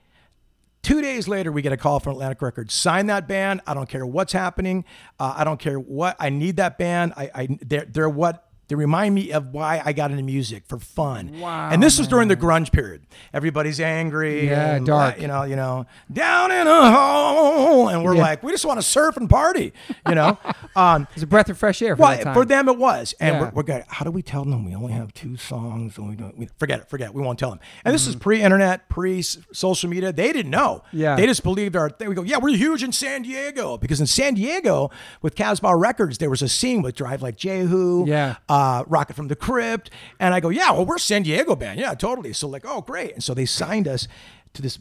Two days later, we get a call from Atlantic Records. Sign that band. I don't care what's happening. Uh, I don't care what. I need that band. I, I they're, they're what they remind me of why I got into music for fun. Wow, And this was during the grunge period. Everybody's angry. Yeah, and, dark. You know, you know, down in a hole, and we're Yeah. like, we just want to surf and party. You know. um, It's a breath of fresh air for well, for them it was, and Yeah. we're, we're going. How do we tell them we only have two songs? And we don't. We, forget it. Forget. It. We won't tell them. And this is pre-internet, pre-social media. They didn't know. Mm-hmm. Yeah. They just believed our thing. We go, yeah, we're huge in San Diego because in San Diego with Casbah Records there was a scene with Drive Like Jehu, Yeah. Uh, Rocket from the Crypt, and I go, yeah, well we're San Diego band, yeah, totally. So like, oh great, and so they signed us. To this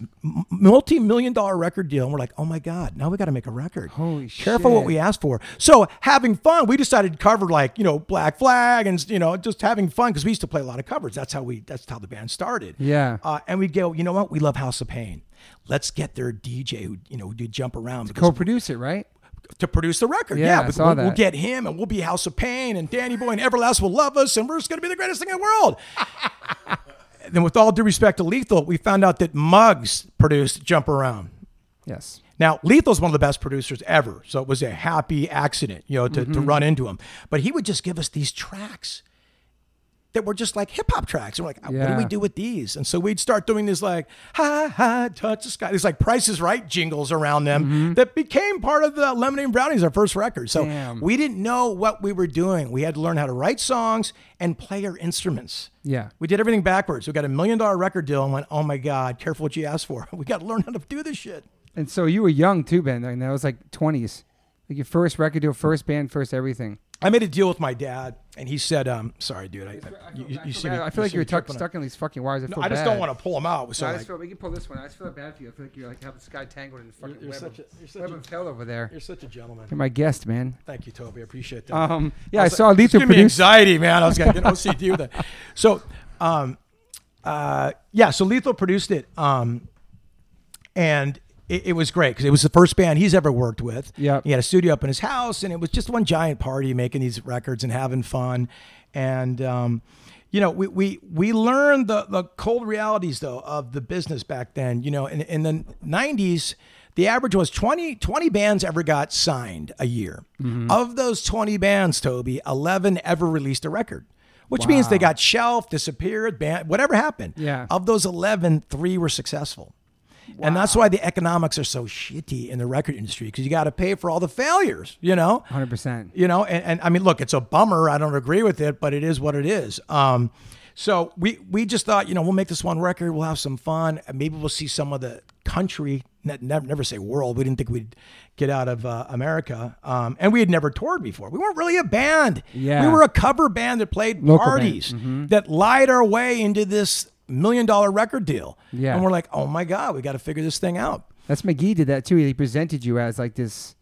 multi-million dollar record deal, and we're like, "Oh my god! Now we got to make a record." Holy shit. Careful what we asked for. So having fun, we decided to cover like you know Black Flag and you know just having fun because we used to play a lot of covers. That's how we. That's how the band started. Yeah. Uh, and we go, you know what? We love House of Pain. Let's get their DJ who you know who did jump around Co-produce it, right? To produce the record. Yeah, Yeah, I we- saw we'll, we'll get him, and we'll be House of Pain, and Danny Boy and Everlast will love us, and we're just going to be the greatest thing in the world. then, with all due respect to Lethal, we found out that Muggs produced Jump Around. Yes. Now, Lethal's one of the best producers ever, so it was a happy accident, you know, to, to mm-hmm. run into him. But he would just give us these tracks that were just like hip hop tracks. And we're like, what do we do with these? And so we'd start doing this like, ha ha, touch the sky. These like Prices Right jingles around them mm-hmm. that became part of the Lemonade and Brownies, our first record. So Damn. we didn't know what we were doing. We had to learn how to write songs and play our instruments. Yeah. We did everything backwards. We got a million dollar record deal and went, oh my God, careful what you ask for. We got to learn how to do this shit. And so you were young too, Ben. Like that was like twenties. Like your first record deal, first band, first everything. I made a deal with my dad, and he said, um, "Sorry, dude. I, you, you, you see me, I feel like see you're me tuck, stuck in these fucking wires. I, on- feel I just bad. don't want to pull them out. So No, I like, feel, we can pull this one. I just feel bad for you. I feel like you're like have this guy tangled in the fucking you're web, such of, a- you're such web a- of hell over there. you're such a gentleman. You're my guest, man. Thank you, Toby. I appreciate that. Um, yeah, I, was saw like, it's Lethal giving me anxiety, man. I was getting OCD with it. So, um, uh, yeah. So Lethal produced it, um, and it, it was great because it was the first band he's ever worked with. Yep. He had a studio up in his house, and it was just one giant party, making these records and having fun, and. Um, you know, we we we learned the the cold realities though of the business back then. You know, in in the '90s, the average was 20, 20 bands ever got signed a year. Of those 20 bands, Toby, 11 ever released a record. Which means they got shelved, disappeared, banned, whatever happened. Yeah. Of those 11, three were successful. And that's why the economics are so shitty in the record industry because you got to pay for all the failures, you know? Hundred percent. you know and, and i mean look it's a bummer i don't agree with it but it is what it is um so we we just thought you know we'll make this one record we'll have some fun maybe we'll see some of the country ne- never, never say world we didn't think we'd get out of uh, america um, and we had never toured before we weren't really a band Yeah. we were a cover band that played Local parties that lied our way into this million dollar record deal Yeah. and we're like oh my god we got to figure this thing out That's McG did that too. He presented you as like this.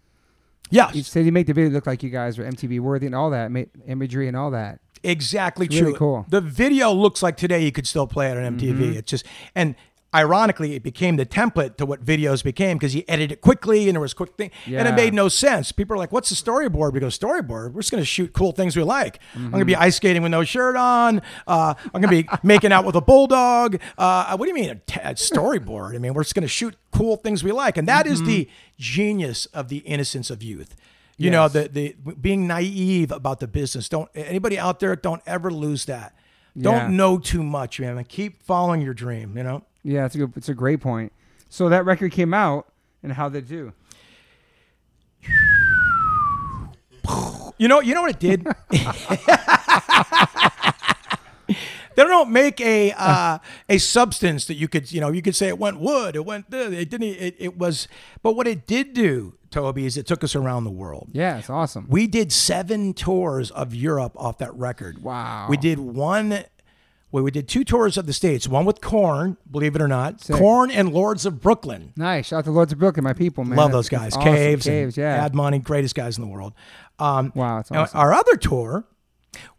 yeah He said he made the video look like you guys were MTV worthy and all that imagery and all that. Exactly It's really true. cool. Mm-hmm. The video looks like today you could still play it on MTV. It's just and ironically it became the template to what videos became because he edited it quickly and there was quick thing and it made no sense. People are like, "What's the storyboard?" We go, "Storyboard. We're just going to shoot cool things we like. I'm going Mm-hmm. to be ice skating with no shirt on. Uh, I'm going to be making out with a bulldog. Uh, what do you mean a, t- a storyboard? I mean, we're just going to shoot cool things we like, and that is the genius of the innocence of youth. You know, Mm-hmm. The the being naive about the business. Don't anybody out there don't ever lose that. Don't know too much, man. Keep following your dream. You know. Yeah, it's a good. It's a great point. So that record came out, and how did it do? You know. You know what it did. They don't make a uh, a substance that you could you know you could say it went wood it went it didn't it, it was but what it did do Toby is it took us around the world Yeah, it's awesome. We did seven tours of Europe off that record. Wow. We did one. Well, we did two tours of the states. One with Korn, believe it or not, Korn and Lords of Brooklyn. Nice. Shout out to Lords of Brooklyn, my people, man. Love those guys. awesome. Caves, Caves, and yeah. Ad Money, greatest guys in the world. Um, Wow, and awesome. Our other tour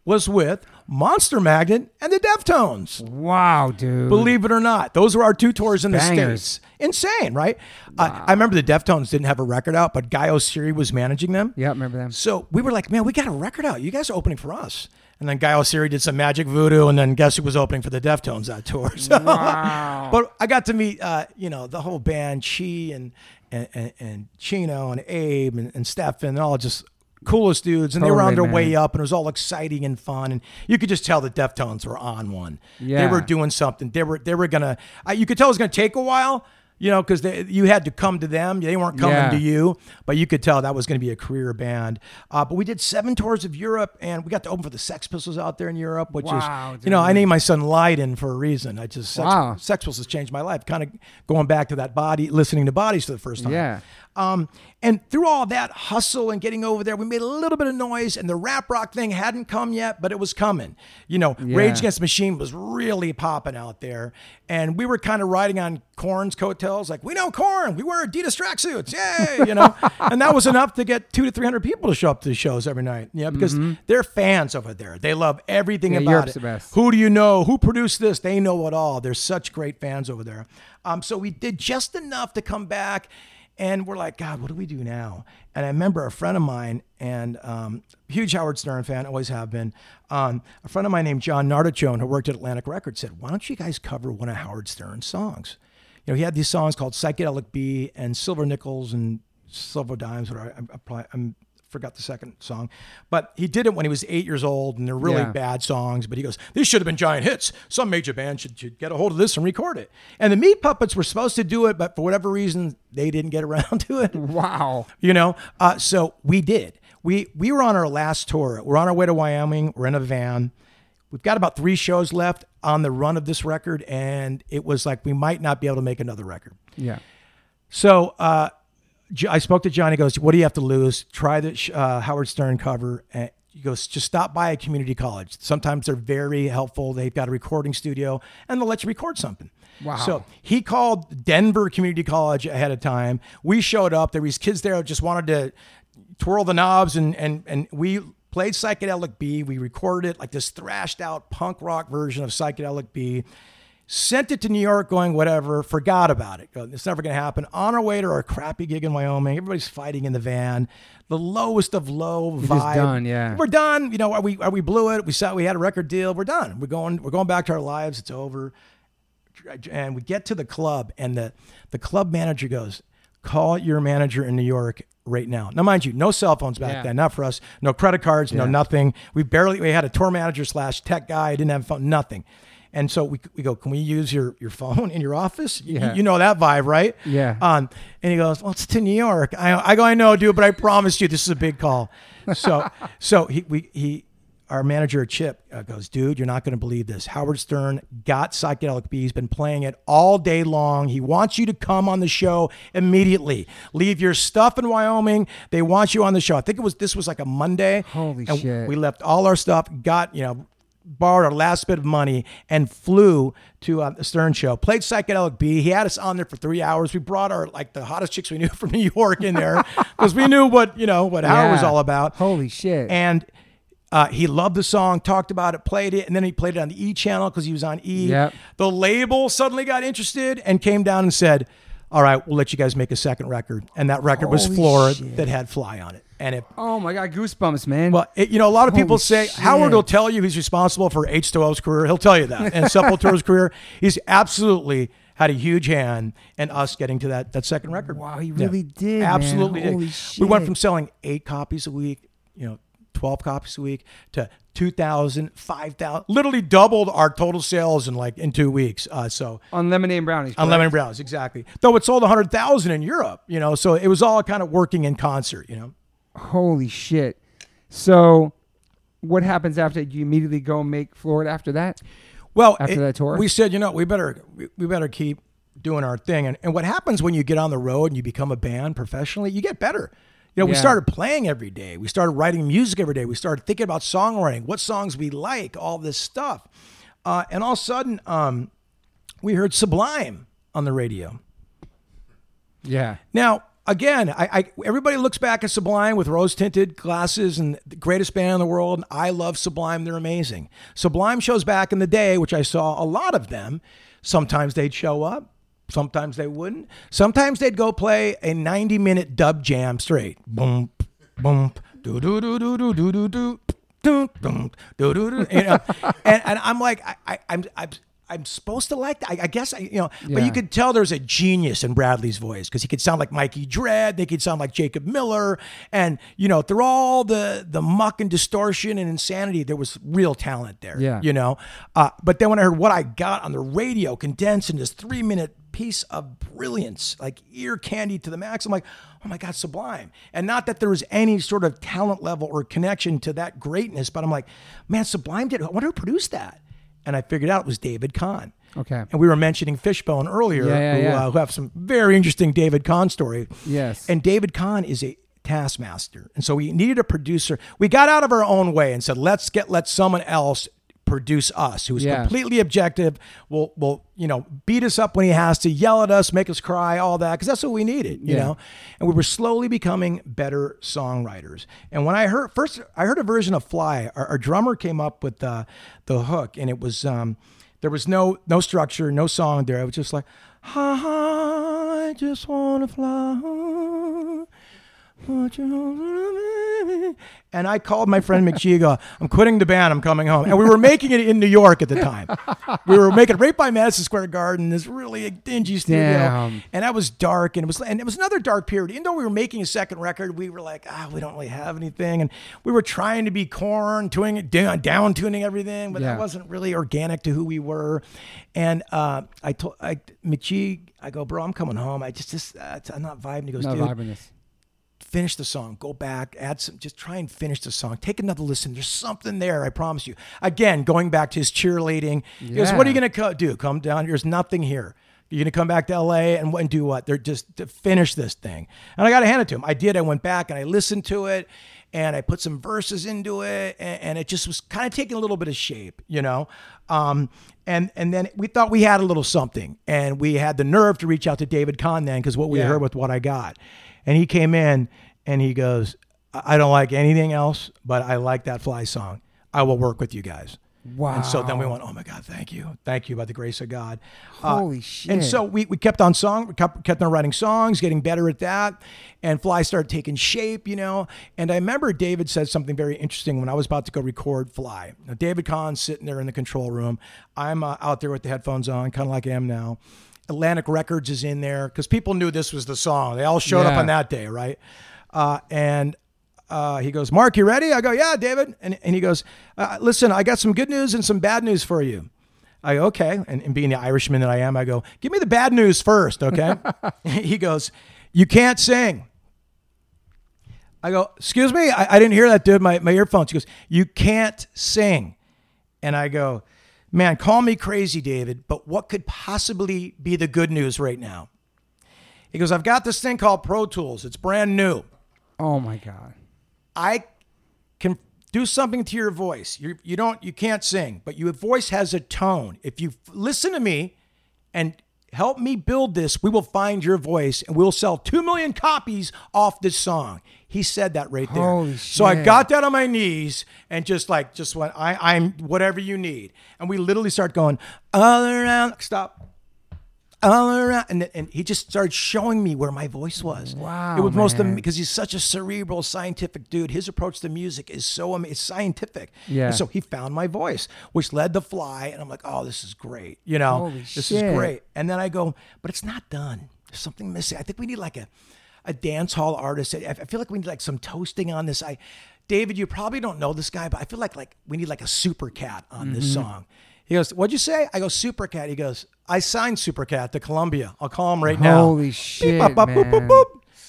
was with Monster Magnet and the Deftones. Wow, dude. Believe it or not, those were our two tours in the states. Insane, right? Uh, I remember the Deftones didn't have a record out, but Guy Oseary was managing them. Yeah, remember them? So we were like, man, we got a record out. You guys are opening for us. And then Guy Oseary did some Magic Voodoo, and then guess who was opening for the Deftones that tour? So, Wow. but I got to meet, uh, you know, the whole band, Chi and and, and, and Chino and Abe and, and Stefan, and all just coolest dudes. And they were on Totally, their way up, and it was all exciting and fun. And you could just tell the Deftones were on one. Yeah. They were doing something. They were they were gonna. Uh, you could tell it was gonna take a while. You know, because you had to come to them. They weren't coming Yeah. to you, but you could tell that was going to be a career band. Uh, but we did seven tours of Europe, and we got to open for the Sex Pistols out there in Europe, which Wow, is, you know, I named my son Lydon for a reason. I just Sex, Wow. Sex Pistols has changed my life. Kind of going back to that body, listening to bodies for the first time. Yeah. Um, and through all that hustle and getting over there, we made a little bit of noise, and the rap rock thing hadn't come yet, but it was coming. You know, Yeah. Rage Against the Machine was really popping out there, and we were kind of riding on Korn's coattails, like we know Corn, we wear Adidas tracksuits, yay, you know, and that was enough to get two to three hundred people to show up to the shows every night. Yeah, because they're fans over there. They love everything Mm-hmm. Yeah, about it. Who do you know? Who produced this? They know it all. They're such great fans over there. Um, so we did just enough to come back, and we're like, God, what do we do now? And I remember a friend of mine, and um, huge Howard Stern fan, always have been. Um, a friend of mine named John Nardachone, who worked at Atlantic Records, said, "Why don't you guys cover one of Howard Stern's songs?" You know, he had these songs called "Psychedelic Bee" and "Silver Nickels" and "Silver Dimes." Whatever. I, I, probably, I'm forgot the second song, but he did it when he was eight years old, and they're really Yeah. bad songs. But he goes, "These should have been giant hits. Some major band should, should get a hold of this and record it." And the Meat Puppets were supposed to do it, but for whatever reason, they didn't get around to it. Wow. You know, uh, so we did. We we were on our last tour. We're on our way to Wyoming. We're in a van. We've got about three shows left on the run of this record, and it was like we might not be able to make another record. Yeah. So uh, I spoke to Johnny. He goes, "What do you have to lose? Try the uh, Howard Stern cover." And he goes, "Just stop by a community college. Sometimes they're very helpful. They've got a recording studio, and they'll let you record something." Wow. So he called Denver Community College ahead of time. We showed up. There was kids there who just wanted to twirl the knobs, and and and we played psychedelic B. We recorded it like this thrashed out punk rock version of psychedelic B. Sent it to New York, going whatever. Forgot about it. It's never going to happen. On our way to our crappy gig in Wyoming, everybody's fighting in the van. The lowest of low vibe. done, yeah. We're done. You know, are we are we blew it. We saw we had a record deal. We're done. We're going. We're going back to our lives. It's over. And we get to the club, and the the club manager goes, "Call your manager in New York right now." Now, mind you, no cell phones back Yeah. then. Not for us. No credit cards. No nothing. We barely. We had a tour manager slash tech guy. Didn't have a phone. Nothing. And so we, we go, can we use your, your phone in your office? You- Yeah. You, know that vibe, right? Yeah. Um, and he goes, well, it's to New York. I, I go, I know, dude, but I promise you, this is a big call. So, so he, we, he, our manager Chip uh, goes, dude, you're not going to believe this. Howard Stern got psychedelic B. He's been playing it all day long. He wants you to come on the show immediately. Leave your stuff in Wyoming. They want you on the show. I think it was this was like a Monday. Holy shit. We left all our stuff, got you know, borrowed our last bit of money, and flew to uh, the Stern show. Played psychedelic B. He had us on there for three hours. We brought our like the hottest chicks we knew from New York in there because we knew what you know what Howard was all about. Holy shit. And uh, he loved the song, talked about it, played it, and then he played it on the E channel because he was on E. Yep. The label suddenly got interested and came down and said, "All right, we'll let you guys make a second record." And that record was Holy Floored shit. that had Fly on it. And it, oh my god, goosebumps, man. well, it, you know, a lot of people Holy say shit. Howard will tell you he's responsible for H2O's career. He'll tell you that, and Sepultura's career. He's absolutely had a huge hand in us getting to that that second record. Wow, he really did, man. Absolutely did. Holy We went from selling eight copies a week, you know, 12 copies a week to 2,000, 5,000, literally doubled our total sales in like in two weeks. Uh, so on lemonade and brownies. on correct? Lemon brownies, exactly. Though it sold 100,000 in Europe, you know, so it was all kind of working in concert, you know. Holy shit. So, what happens after? Do you immediately go make Florida after that? Well, After that tour? we said, you know, we better we, better keep doing our thing. And, and what happens when you get on the road and you become a band professionally, you get better. You know, we started playing every day. We started writing music every day. We started thinking about songwriting, what songs we like, all this stuff. Uh, and all of a sudden, um, we heard Sublime on the radio. Yeah. Now, again, I, I everybody looks back at Sublime with rose tinted glasses and the greatest band in the world. And I love Sublime; they're amazing. Sublime shows back in the day, which I saw a lot of them. Sometimes they'd show up, sometimes they wouldn't. Sometimes they'd go play a ninety minute dub jam straight. Boom, boom, do do do do do do do do. dun, do, do, do, you know, and, and I'm like, I, I'm, I'm supposed to like that. I, I guess, I, you know, but you could tell there's a genius in Bradley's voice because he could sound like Mikey Dread. They could sound like Jacob Miller. And, you know, through all the, the muck and distortion and insanity, there was real talent there, Yeah. you know? Uh, but then when I heard what I got on the radio condensed in this three minute piece of brilliance, like ear candy to the max, I'm like, oh my God, sublime. And not that there was any sort of talent level or connection to that greatness, but I'm like, man, Sublime did, I wonder who produced that. And I figured out it was David Kahne. Okay. And we were mentioning Fishbone earlier, Yeah, yeah, who, yeah. Uh, who have some very interesting David Kahne story. Yes. And David Kahne is a taskmaster. And so we needed a producer. We got out of our own way and said, let's get let someone else produce us who's Yeah. completely objective will will you know beat us up when he has to yell at us make us cry all that because that's what we needed you Yeah. know? And we were slowly becoming better songwriters. And when i heard first i heard a version of fly. Our, our drummer came up with the the hook and it was um there was no no structure no song there. It was just like ha ha, i just want to fly And I called my friend McG. Go, I'm quitting the band. I'm coming home. And we were making it in New York at the time. We were making it right by Madison Square Garden. This really dingy studio, Damn. and that was dark. And it was, and it was another dark period. Even though we were making a second record, we were like, ah, we don't really have anything, and we were trying to be Korn, it down, down tuning everything, but Yeah. that wasn't really organic to who we were. And uh, I told I McG, I go, bro, I'm coming home. I just, just uh, I'm not vibing. He goes, Not dude, vibing this. Finish the song, go back, add some, just try and finish the song. Take another listen. There's something there, I promise you. Again, going back to his cheerleading, he goes, What are you going to co- do? Come down, there's nothing here. You're going to come back to LA and, and do what? They're just to finish this thing. And I got to hand it to him. I did. I went back and I listened to it and I put some verses into it and, and it just was kind of taking a little bit of shape, you know? Um, and, and then we thought we had a little something and we had the nerve to reach out to David Kahne then because what we Yeah. heard with what I got. And he came in and he goes, I don't like anything else, but I like that fly song. I will work with you guys. Wow. And so then we went, oh my God, thank you. Thank you by the grace of God. Uh, Holy shit. And so we, we kept on song, we kept, kept on writing songs, getting better at that. And Fly started taking shape, you know. And I remember David said something very interesting when I was about to go record Fly. Now, David Kahne's sitting there in the control room. I'm uh, out there with the headphones on, kind of like I am now. Atlantic Records is in there because people knew this was the song. They all showed up on that day, right? Uh, and uh, he goes, Mark, you ready? I go, yeah, David. And, and he goes, uh, listen, I got some good news and some bad news for you. I go, okay. And, and being the Irishman that I am, I go, give me the bad news first, okay? he goes, you can't sing. I go, excuse me? I, I didn't hear that, dude. My, my earphones. He goes, you can't sing. And I go, man, call me crazy, David, but what could possibly be the good news right now? He goes, I've got this thing called Pro Tools. It's brand new. Oh my god. I can do something to your voice. You you don't you can't sing, but your voice has a tone. If you f- listen to me and help me build this, we will find your voice and we'll sell 2 million copies off this song. He said that right there. Holy so I got down on my knees and just like just went I I'm whatever you need. And we literally start going all around stop and, and he just started showing me where my voice was. Wow, it was most because he's such a cerebral, scientific dude. His approach to music is so it's scientific. Yeah. And so he found my voice, which led to Fly, and I'm like, oh, this is great. You know, Holy this shit. is great. And then I go, but it's not done. There's something missing. I think we need like a a dance hall artist. I, feel like we need like some toasting on this. I, David, you probably don't know this guy, but I feel like like we need like a super cat on this Mm-hmm. song. He goes, "What'd you say?" I go, "Super Cat." He goes, "I signed Super Cat to Columbia. I'll call him right now." Holy Beep, shit, bop, bop, boop, boop, man. boop.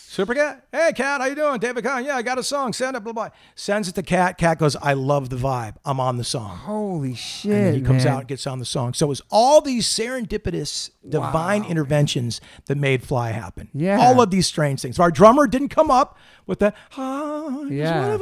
Super Cat, hey Cat, how you doing? David Kahne, yeah, I got a song. Send it, blah blah. Sends it to Cat. Cat goes, "I love the vibe. I'm on the song." Holy shit. And then he comes man. out and gets on the song. So it was all these serendipitous, divine interventions that made Fly happen. Yeah. All of these strange things. Our drummer didn't come up with that, "Ah, Yeah.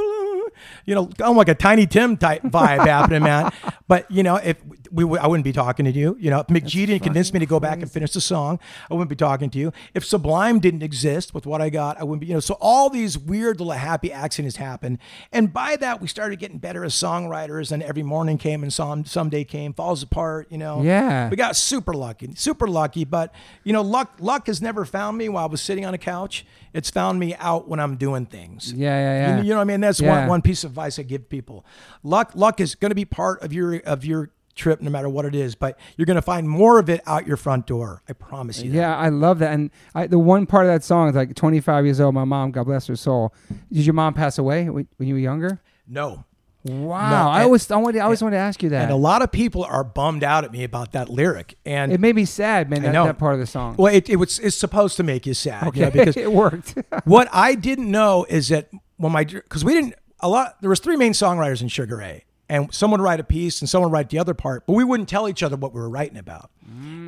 you know, almost like a Tiny Tim type vibe happening, man. But, you know, if we, I wouldn't be talking to you. You know, if McG didn't convince me to go back and finish the song, I wouldn't be talking to you. If Sublime didn't exist with what I got, I wouldn't be, you know, so all these weird little happy accidents happen. And by that, we started getting better as songwriters. And every morning came and some someday came, falls apart, you know. Yeah. We got super lucky, super lucky. But, you know, luck, luck has never found me while I was sitting on a couch. It's found me out when I'm doing things. Yeah, yeah, yeah. You, you know what I mean? That's Yeah. one, one piece of advice I give people. Luck, luck is going to be part of your of your trip, no matter what it is. But you're going to find more of it out your front door. I promise you. that. Yeah, I love that. And I, the one part of that song is like 25 years old. My mom, God bless her soul. Did your mom pass away when, you were younger? No. Wow. I and- always, I, wanted, I always wanted to ask you that. And a lot of people are bummed out at me about that lyric. And it made me sad, man. That, that part of the song. well, it, it was it's supposed to make you sad. okay, you know, because it worked. what I didn't know is that when my because we didn't a lot there was three main songwriters in Sugar Ray, and someone would write a piece and someone would write the other part, but we wouldn't tell each other what we were writing about.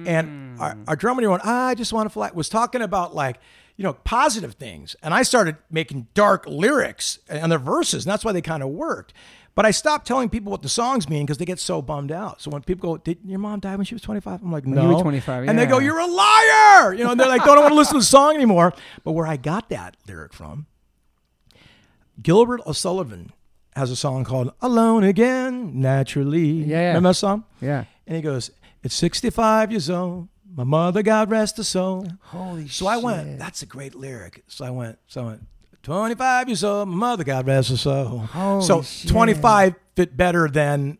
And our, mm. our drummer went, I just want to fly was talking about like you know positive things, and I started making dark lyrics and the verses, and that's why they kind of worked. But I stopped telling people what the songs mean because they get so bummed out. So when people go, "Did your mom die when she was 25?" I'm like, No. you were 25, and they go, "You're a liar!" You know, and they're like, "Don't want to listen to the song anymore." But where I got that lyric from, Gilbert O'Sullivan has a song called "Alone Again," naturally. Yeah. Remember that song? yeah. And he goes, "It's 65 years old. My mother, God rest her soul." Holy shit. So I went, "That's a great lyric." So I went, so I went. 25 years old, my mother, God rest her soul. Holy so shit. 25 fit better than,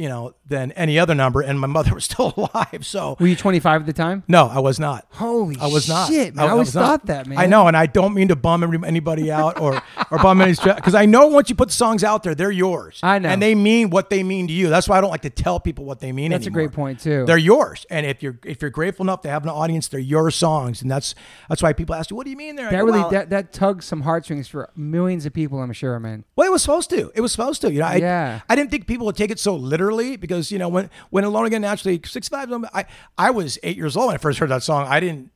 you know, than any other number, and my mother was still alive. So Were you 25 at the time? no, I was not. Holy I was not. shit, man. I, always was not. thought that, man. I know, and I don't mean to bum anybody out or or bum any because I know once you put the songs out there, they're yours. I know. and they mean what they mean to you. That's why I don't like to tell people what they mean. That's a great point, too. They're yours, and if you're if you're grateful enough to have an audience, they're your songs, and that's that's why people ask you, "What do you mean there?" That go, really "Well, that, that tugs some heartstrings for millions of people, I'm sure, man. Well, it was supposed to. It was supposed to. You know, I, Yeah. I didn't think people would take it so literally because you know when when Alone Again naturally six five. I I was eight years old when I first heard that song. I didn't.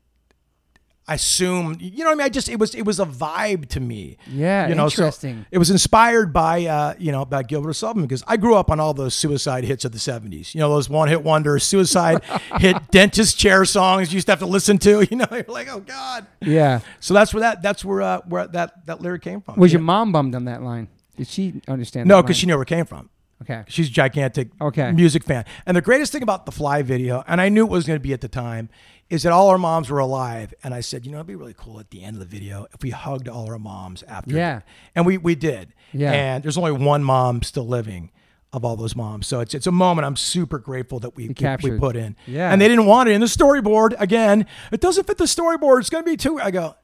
I assumed, you know what I mean? I just, it was, it was a vibe to me. Yeah, you know, so interesting. it was inspired by, uh, you know, by Gilbert Sullivan because I grew up on all those suicide hits of the 70s. You know, those one hit wonders, suicide hit dentist chair songs you used to have to listen to. You know, you're like, oh God. Yeah. So that's where that, that's where, uh, where that, that lyric came from. Was Yeah. your mom bummed on that line? Did she understand? No, because she knew where it came from. Okay. She's a gigantic Okay. music fan. And the greatest thing about the Fly video, and I knew it was going to be at the time, is that all our moms were alive. And I said, you know, it'd be really cool at the end of the video if we hugged all our moms after. Yeah. And we, we did. Yeah. And there's only one mom still living of all those moms. So it's it's a moment I'm super grateful that we, we, we put in. Yeah. And they didn't want it in the storyboard. Again, it doesn't fit the storyboard. It's going to be too. I go,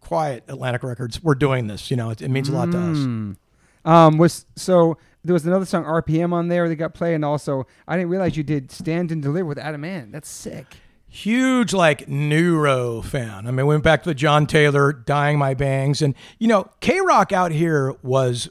quiet, Atlantic Records. We're doing this. You know, it, it means a lot to us. Mm. Um, was so there was another song RPM on there that got played, and also I didn't realize you did Stand and Deliver with Adam Ant. That's sick. huge like neuro fan. I mean, we went back to the John Taylor "Dying My Bangs," and you know, K Rock out here was.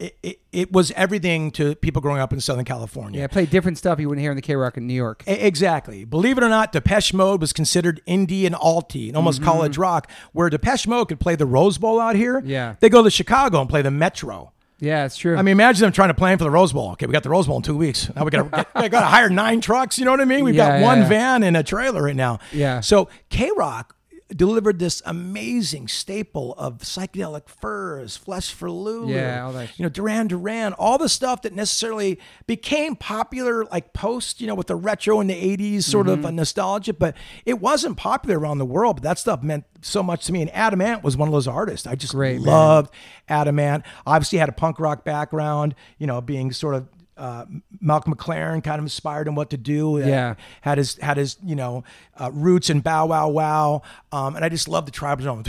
It, it, it was everything to people growing up in Southern California. Yeah, played different stuff you wouldn't hear in the K Rock in New York. E- Exactly. Believe it or not, Depeche Mode was considered indie and alty and almost mm-hmm. college rock, where Depeche Mode could play the Rose Bowl out here. Yeah. They go to Chicago and play the Metro. Yeah, it's true. I mean, imagine them trying to plan for the Rose Bowl. Okay, we got the Rose Bowl in two weeks. Now we got to got to hire nine trucks. You know what I mean? We've Yeah, got one yeah. van and a trailer right now. Yeah. So K Rock delivered this amazing staple of psychedelic furs, flesh for Lulu. Yeah, all that You know, Duran Duran, all the stuff that necessarily became popular like post, you know, with the retro in the 80s sort Mm-hmm. of a nostalgia, but it wasn't popular around the world. But that stuff meant so much to me. And Adam Ant was one of those artists. I just Great, man. loved Adam Ant. Obviously had a punk rock background, you know, being sort of uh, Malcolm McLaren kind of inspired him what to do. Yeah. had his had his you know uh, roots in Bow Wow Wow, um, and I just loved the tribal zone.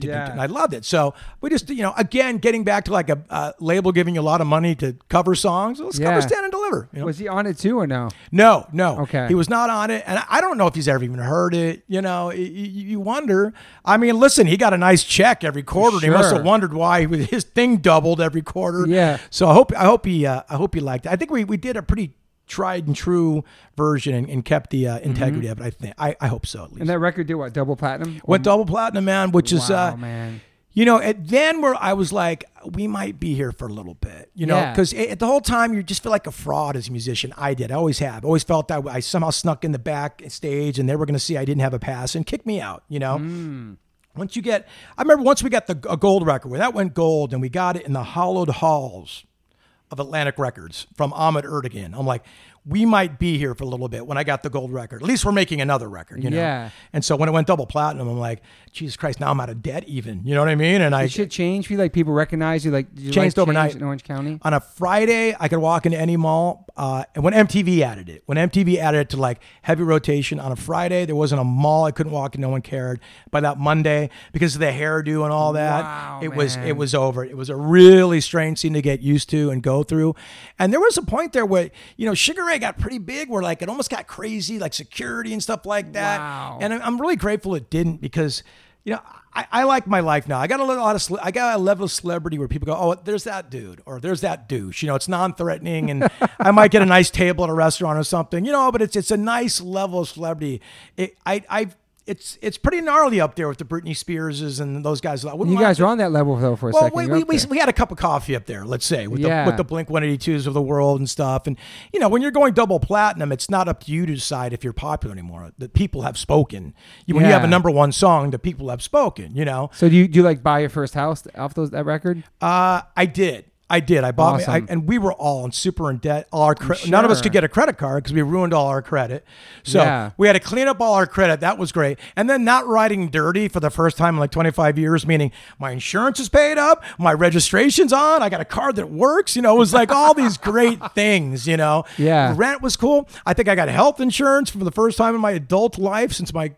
Yeah. And I loved it. So we just you know again getting back to like a, a label giving you a lot of money to cover songs. Let's Yeah. cover Stand and Deliver. You know? was he on it too or no? No, no. Okay. He was not on it. And I- don't know if he's ever even heard it. You know, y- y- you wonder. I mean, listen, he got a nice check every quarter. and He must have wondered why his thing doubled every quarter. Yeah. So I hope I hope he uh, I hope you liked it. I think we, we did a pretty tried and true version and, and kept the uh, integrity of it. I think I, I hope so at least. And that record did what? Double platinum? Went double platinum, man, which is wow, uh, man. you know, at then where I was like, we might be here for a little bit, you know, Yeah. because the whole time you just feel like a fraud as a musician. I did, I always have, always felt that I somehow snuck in the back stage, and they were going to see I didn't have a pass and kick me out, you know. Hmm. Once you get, I remember once we got the a gold record, where that went gold, and we got it in the hollowed halls of Atlantic Records from Ahmet Ertegun. I'm like, we might be here for a little bit when I got the gold record. At least we're making another record, you know? Yeah. And so when it went double platinum, I'm like, Jesus Christ, now I'm out of debt even. You know what I mean? And I Did shit change for you? Like people recognize you? Like did your Changed overnight. in Orange County? on a Friday, I could walk into any mall. Uh, and when MTV added it, when MTV added it to like heavy rotation on a Friday, there wasn't a mall I couldn't walk in. No one cared. By that Monday, because of the hairdo and all that, Wow, it was it was over. It was a really strange thing to get used to and go through. And there was a point there where you know Sugar Ray got pretty big, where like it almost got crazy, like security and stuff like that. Wow. And I'm really grateful it didn't because you know. I, I like my life now. I got a little- lot of, I got a level of celebrity where people go, oh, there's that dude, or there's that douche. You know, it's non-threatening, and I might get a nice table at a restaurant or something. You know, but it's it's a nice level of celebrity. It, I I it's it's pretty gnarly up there with the Britney Spearses and those guys. You guys to- are on that level though for a well, second. we, we, we, we had a cup of coffee up there, let's say, with Yeah. the with the Blink 182s of the world and stuff. And you know, when you're going double platinum, it's not up to you to decide if you're popular anymore. The people have spoken. You, when you have a number one song, the people have spoken. You know, so do you do you like buy your first house off those that record? uh, I did. I did. I bought me, I, and we were all in super in debt. All our cre- none of us could get a credit card because we ruined all our credit. So Yeah. we had to clean up all our credit. That was great. And then not riding dirty for the first time in like 25 years, meaning my insurance is paid up, my registration's on, I got a card that works. You know, it was like all these great things. You know, Yeah. Rent was cool. I think I got health insurance for the first time in my adult life since my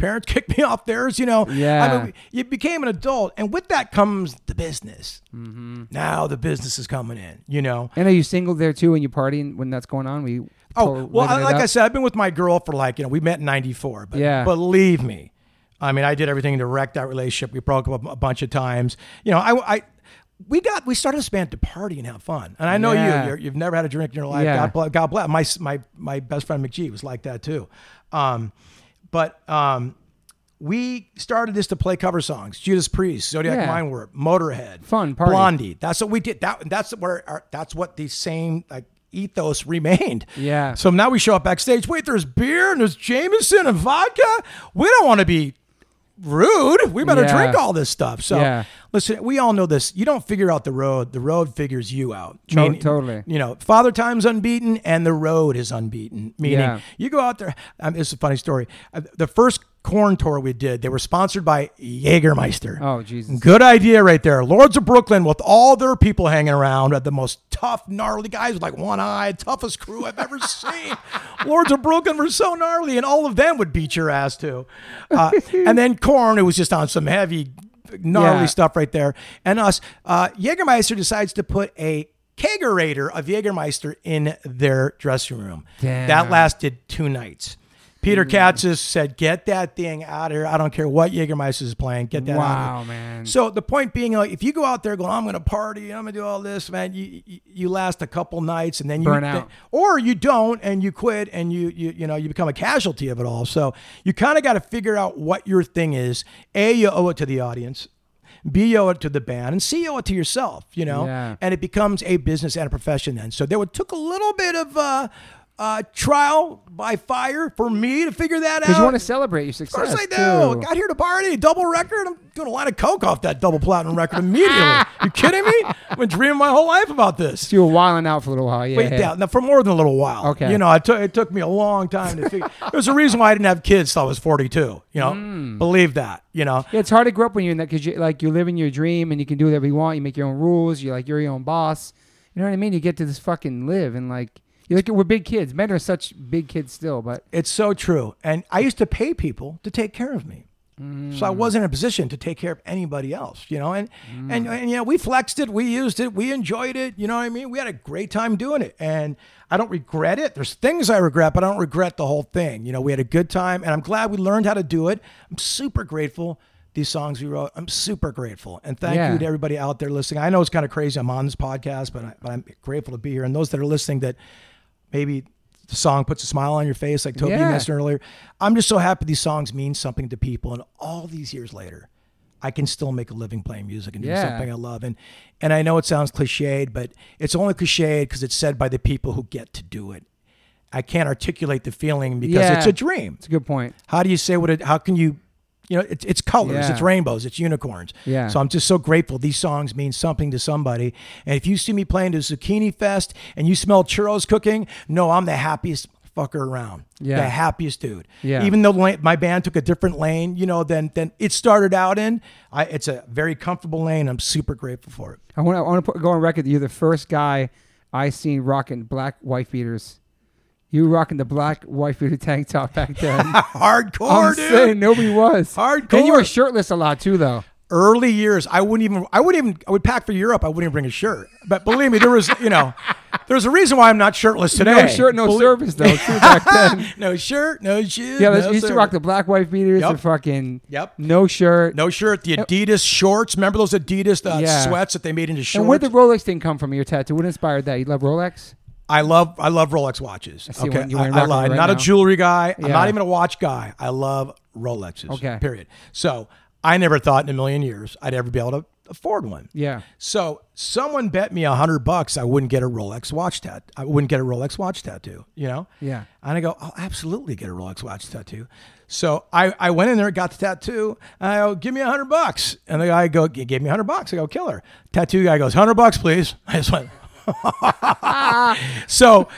parents kicked me off theirs. You know, Yeah. I mean, you became an adult, and with that comes the business. Now the business is coming in. You know. And are you single there too when you partying when that's going on? We Oh well, I- like I said, I've been with my girl for like you know we met in '94, but Yeah. believe me, I mean I did everything to wreck that relationship. We broke up a bunch of times. You know, I. I we got we started this band to party and have fun, and I know Yeah. you you're, you've never had a drink in your life. Yeah. God, bless, God bless. My my my best friend McG was like that too, um, but um, we started this to play cover songs: Judas Priest, Zodiac Yeah. Mindwarp, Motorhead, Fun party. Blondie. That's what we did. That that's where our, that's what the same like ethos remained. Yeah. So now we show up backstage. Wait, there's beer and there's Jameson and vodka. We don't want to be rude. We better Yeah. drink all this stuff. So Yeah. listen, we all know this. You don't figure out the road. The road figures you out. To- totally. You know, Father Time's unbeaten and the road is unbeaten. Meaning Yeah. you go out there. Um, it's a funny story. Uh, the first Korn tour we did, they were sponsored by Jägermeister. Oh Jesus. Good idea right there. Lords of Brooklyn with all their people hanging around at the most tough, gnarly guys with like one eye, toughest crew I've ever seen. Lords of Brooklyn were so gnarly, and all of them would beat your ass too. Uh, and then Korn, it was just on some heavy, gnarly Yeah. stuff right there. And us, uh, Jägermeister decides to put a kegerator of Jägermeister in their dressing room. Damn. That lasted two nights. Peter Katsis said, "Get that thing out of here. I don't care what Jägermeister is playing. Get that out of here." Wow, man. So the point being, like, if you go out there going, "I'm going to party, I'm going to do all this," man, you, you you last a couple nights and then you Burn out. or you don't and you quit and you you you know you become a casualty of it all. So you kind of got to figure out what your thing is. A, you owe it to the audience. B, you owe it to the band, and C, you owe it to yourself. You know, Yeah. and it becomes a business and a profession then. So there took a little bit of. Uh, uh, trial by fire for me to figure that out. Because you want to celebrate your success. Of course I do. too. Got here to party, double record. I'm doing a line of coke off that double platinum record immediately. you kidding me? I've been dreaming my whole life about this. You were wilding out for a little while. Yeah. Wait, yeah, now for more than a little while. Okay. You know, it took it took me a long time to figure. There's a reason why I didn't have kids till I was 42. You know, Hmm. believe that. You know, Yeah, it's hard to grow up when you're in that because you like you're living your dream and you can do whatever you want. You make your own rules. You're like you're your own boss. You know what I mean? You get to this fucking live and like you look we're big kids. Men are such big kids still, but it's so true. And I used to pay people to take care of me. So I wasn't in a position to take care of anybody else, you know, and, and and you know we flexed it, we used it, we enjoyed it, you know what I mean. We had a great time doing it, and I don't regret it. There's things I regret, but I don't regret the whole thing. You know, we had a good time, and I'm glad we learned how to do it. I'm super grateful. These songs we wrote, I'm super grateful, and thank Yeah. you to everybody out there listening. I know it's kind of crazy. I'm on this podcast, but, I, but I'm grateful to be here, and those that are listening that maybe the song puts a smile on your face, like Toby Yeah. mentioned earlier. I'm just so happy these songs mean something to people, and all these years later, I can still make a living playing music and do Yeah. something I love. And and I know it sounds cliched, but it's only cliched because it's said by the people who get to do it. I can't articulate the feeling because Yeah. it's a dream. it's a good point. How do you say what it? How can you? You know, it's it's colors, Yeah. it's rainbows, it's unicorns. Yeah. So I'm just so grateful. These songs mean something to somebody. And if you see me playing the Zucchini Fest and you smell churros cooking, no, I'm the happiest fucker around. Yeah. The happiest dude. Yeah. Even though my band took a different lane, you know, than than it started out in, I, it's a very comfortable lane. I'm super grateful for it. I want to I want to go on record that you're the first guy I seen rocking black wife beaters. You were rocking the black wife beater tank top back then. Hardcore, I'm dude. saying nobody was. Hardcore. And you were shirtless a lot too, though. early years, I wouldn't even, I wouldn't even, I would pack for Europe. I wouldn't even bring a shirt. But believe me, there was, you know, there's a reason why I'm not shirtless today. No shirt, no Believe- service though. Too back then. no shirt, no shoes. Yeah, no used to rock the black wife beaters Yep. and fucking Yep. no shirt. No shirt, the Adidas shorts. Remember those Adidas uh, Yeah. sweats that they made into shorts? and where'd the Rolex thing come from? Your tattoo. What inspired that? You love Rolex? I love I love Rolex watches. see okay, one- you I, I love. right not a now. jewelry guy. I'm Yeah. not even a watch guy. I love Rolexes. Okay. Period. So I never thought in a million years I'd ever be able to afford one. Yeah. So someone bet me a hundred bucks I wouldn't get a Rolex watch tat. I wouldn't get a Rolex watch tattoo. You know. Yeah. And I go, I'll absolutely get a Rolex watch tattoo. So I, I went in there, got the tattoo. And I go, give me a hundred bucks. And the guy go, he gave me a hundred bucks. I go, killer. Tattoo guy goes, hundred bucks, please. I just went. so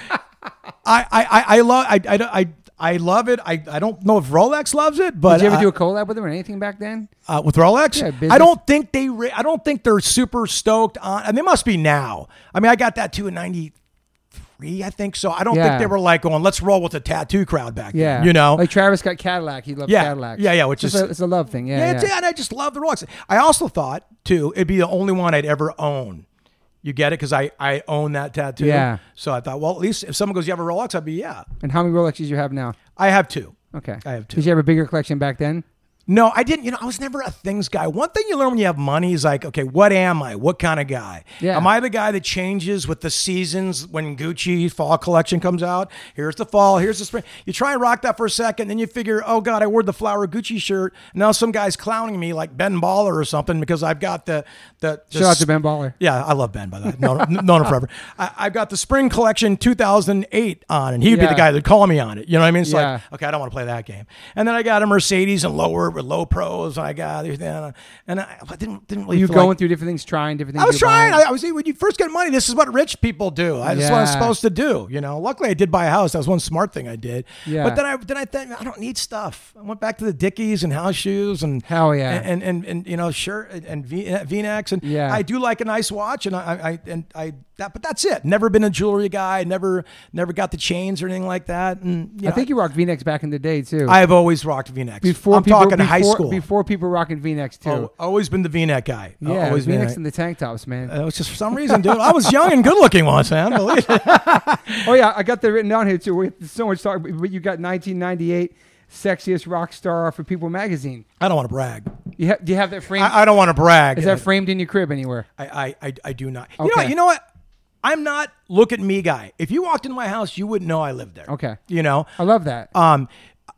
I, I, I, love, I, I, I, I love it. I, I don't know if Rolex loves it, but Did you ever I- do a collab with them or anything back then? uh, with Rolex. Yeah. I don't think they. Re- I don't think they're super stoked on. And they must be now. I mean, I got that too in '93, I think. So I don't Yeah. think they were like going, "Let's roll with the tattoo crowd back Yeah. then." You know. like Travis got Cadillac. He loved Yeah. Cadillac. Yeah, yeah, which it's is- a, it's a love thing. Yeah, yeah, yeah. and I just love the Rolex. I also thought too, it'd be the only one I'd ever own. You get it? Because I, I own that tattoo. Yeah. So I thought, well, at least if someone goes, "You have a Rolex," I'd be, "Yeah." And how many Rolexes you have now? I have two. Okay. I have two. Did you have a bigger collection back then? No, I didn't. You know, I was never a things guy. One thing you learn when you have money is like, okay, what am I? What kind of guy? Yeah. Am I the guy that changes with the seasons when Gucci fall collection comes out? Here's the fall, here's the spring. You try and rock that for a second, then you figure, oh God, I wore the flower Gucci shirt. Now some guy's clowning me like Ben Baller or something because I've got the the, the Shout out to Ben Baller. yeah, I love Ben by that. Known, known him forever. I, I've got the spring collection 2008 on, and he'd be the guy that'd call me on it. You know what I mean? It's Yeah. like, okay, I don't want to play that game. And then I got a Mercedes and lower with low pros. I got everything, and I, I didn't didn't really. you going like- through different things, trying different things? I was trying. I, I was when you first get money, this is what rich people do. I, That's what I'm supposed to do. You know. Luckily, I did buy a house. That was one smart thing I did. Yeah. But then I then I think I don't need stuff. I went back to the Dickies and house shoes and Hell yeah. and and, and, you know shirt and, and V V-necks and Yeah. I do like a nice watch and I, I and I that but that's it. Never been a jewelry guy. Never never got the chains or anything like that. And you I think you rocked V-necks back in the day too. I've always rocked V-necks. before I'm people, talking before, high school. before people rocking V-necks too. Oh, always been the V-neck guy. yeah, always V-necks and the tank tops, man. It was just for some reason, dude. I was young and good looking once, man. Believe it. oh yeah, I got that written down here too. We have so much talk, but you got 1998 sexiest rock star for People magazine. I don't want to brag. You ha- do you have that framed? I, I don't want to brag. is that framed in your crib anywhere? I, I, I, I do not. You know what? You know what? I'm not look at me guy. If you walked into my house, you wouldn't know I lived there. Okay. You know. I love that. Um,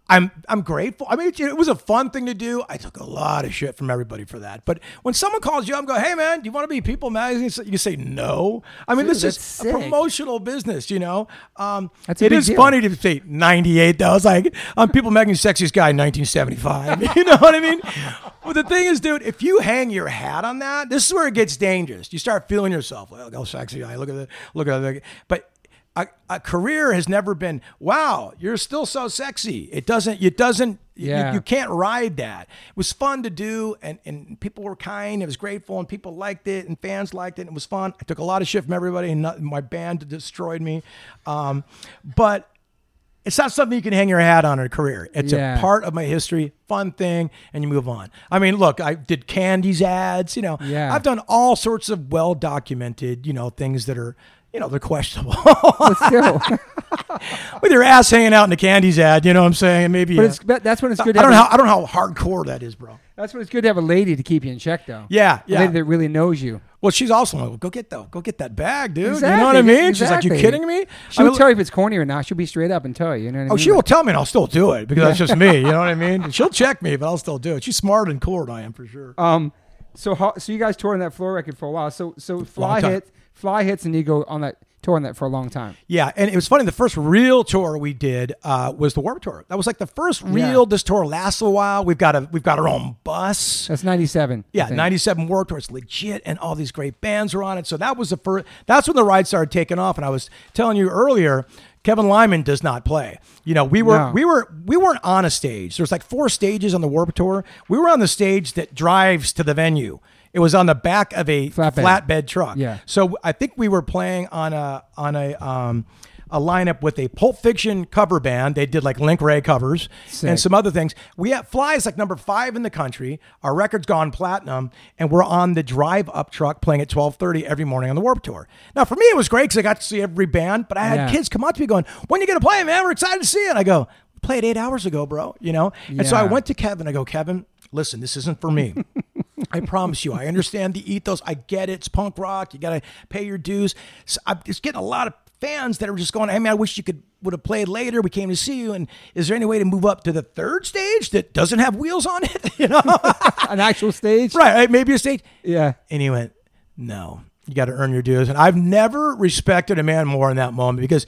I'm I'm grateful. I mean, it, it was a fun thing to do. I took a lot of shit from everybody for that. But when someone calls you up and go, "Hey, man, do you want to be People Magazine?" You say no. I mean, Dude, this is that's a promotional business. You know. Um, it is deal. funny to say 98. Though I was like, I'm People Magazine sexiest guy in 1975. you know what I mean? Well, the thing is, dude, if you hang your hat on that, this is where it gets dangerous. You start feeling yourself. Well, go sexy guy. Look at the look at the. But a, a career has never been wow you're still so sexy it doesn't it doesn't you- Yeah. you, can't ride that it was fun to do and, and people were kind it was grateful and people liked it and fans liked it and it was fun i took a lot of shit from everybody and not, my band destroyed me um, but it's not something you can hang your hat on in a career. It's Yeah. a part of my history, fun thing, and you move on. I mean, look, I did candies ads, you know. Yeah. I've done all sorts of well documented, you know, things that are, you know, they're questionable. But still, With your ass hanging out in the candies ad, you know what I'm saying? Maybe but uh, it's but that's when it's I good. To don't have know how I don't know how hardcore that is, bro. a, that's when it's good to have a lady to keep you in check, though. Yeah, A yeah. lady that really knows you. Well, she's also like, go get the go get that bag, dude. you know what I mean? She's like, you exactly. kidding me? She'll I mean, tell you if it's corny or not. She'll be straight up and tell you. You know what I Oh, mean? she will tell me, and I'll still do it because that's just me. You know what I mean? She'll check me, but I'll still do it. She's smarter cooler than I am for sure. Um, so how, so you guys toured on that Floored record for a while. So so fly time. Fly hits, and you go on that tour on that for a long time. Yeah, and it was funny. The first real tour we did uh, was the Warped Tour. That was like the first real. Yeah. This tour lasts a while. We've got a we've got our own bus. That's ninety seven. Yeah, '97 Warped Tour. It's legit, and all these great bands were on it. So that was the first. That's when the ride started taking off. And I was telling you earlier, Kevin Lyman does not play. You know, we were No. we were we weren't on a stage. There's like four stages on the Warped Tour. We were on the stage that drives to the venue. It was on the back of a Flatbed. flatbed truck. Yeah. So I think we were playing on a on a um a lineup with a Pulp Fiction cover band. They did like Link Wray covers Sick. and some other things. We have Flies like number five in the country. Our record's gone platinum, and we're on the drive up truck playing at twelve thirty every morning on the Warped Tour. Now for me it was great because I got to see every band. But I had Yeah. kids come up to me going, "When you gonna play, man? We're excited to see it." I go, "We played eight hours ago, bro." You know. And so I went to Kevin. I go, Kevin, listen, this isn't for me. I promise you, I understand the ethos. I get it. It's punk rock. You got to pay your dues. So I'm just getting a lot of fans that are just going, hey, man, I wish you could would have played later. We came to see you. And is there any way to move up to the third stage that doesn't have wheels on it? you know? An actual stage. right. right, Maybe a stage. Yeah. And he went, no, you got to earn your dues. And I've never respected a man more in that moment because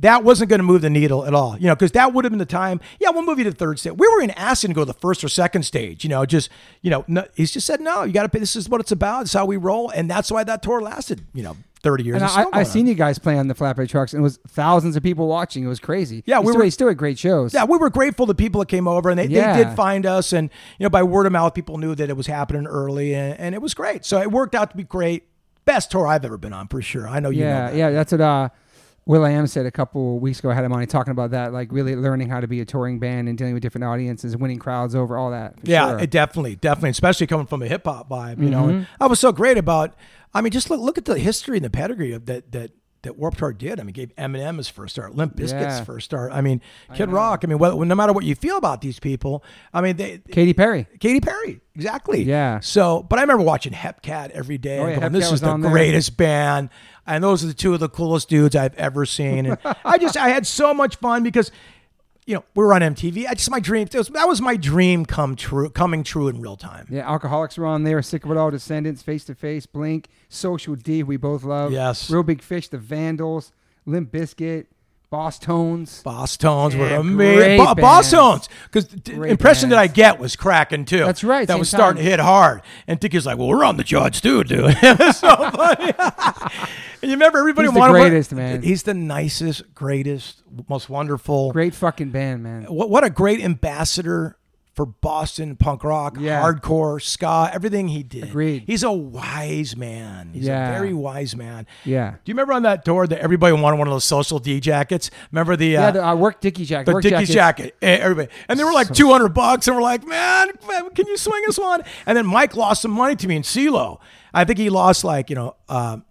that wasn't going to move the needle at all. You know, because that would have been the time. Yeah, we'll move you to the third stage. We were in asking to go to the first or second stage. You know, just you know, no, he's just said no. You got to pay. This is what it's about. It's how we roll, and that's why that tour lasted. You know, thirty years. And I, I seen you guys play on the flatbed trucks, and it was thousands of people watching. It was crazy. Yeah, we still, were- still had great shows. Yeah, we were grateful to people that came over, and they, Yeah. they did find us, and you know, by word of mouth, people knew that it was happening early, and, and it was great. So it worked out to be great. Best tour I've ever been on for sure. I know you know yeah, that. yeah. That's what uh, will.i.am said a couple weeks ago. I had him on talking about that, like really learning how to be a touring band and dealing with different audiences, winning crowds over all that. for Yeah, sure. it definitely, definitely, especially coming from a hip hop vibe, you know. Mm-hmm. And I was so great about. I mean, just look look at the history and the pedigree of that that that Warped Tour did. I mean, gave Eminem his first start, Limp Bizkit's Yeah. first start. I mean, Kid Rock. I mean, well, no matter what you feel about these people, I mean, they. Katy Perry. Katy Perry, exactly. Yeah. So, but I remember watching Hepcat every day. Oh, and yeah, going, this is the on there. greatest band, and those are the two of the coolest dudes I've ever seen. And I just, I had so much fun because you know, we were on MTV. I just my dream. That was, that was my dream come true, coming true in real time. Yeah, Alkaholiks were on there. Sick of It All, Descendents, Face to Face, Blink, Social D, we both love. Yes. Reel Big Fish, The Vandals, Limp Bizkit, Bosstones. Boss Tones were amazing. Bo- Boss. Tones, because the Great impression that I get was cracking too. That's right, That was starting to hit hard. And Dicky's like, "Well, we're on the charts too, dude." it was so funny. and you remember everybody He's the wanted greatest, man. He's the nicest, greatest, most wonderful. Great fucking band, man. What what a great ambassador for Boston punk rock, Yeah. hardcore, ska, everything he did. Agreed. He's a wise man. He's Yeah. a very wise man. Yeah. Do you remember on that tour that everybody wanted one of those social D jackets? Remember the uh, Yeah, the uh, work Dickie jacket. the Dickies jacket, everybody, and they were like So- two hundred bucks, and we're like, man, man, can you swing us one? And then Mike lost some money to me in CeeLo. I think he lost like you know, um,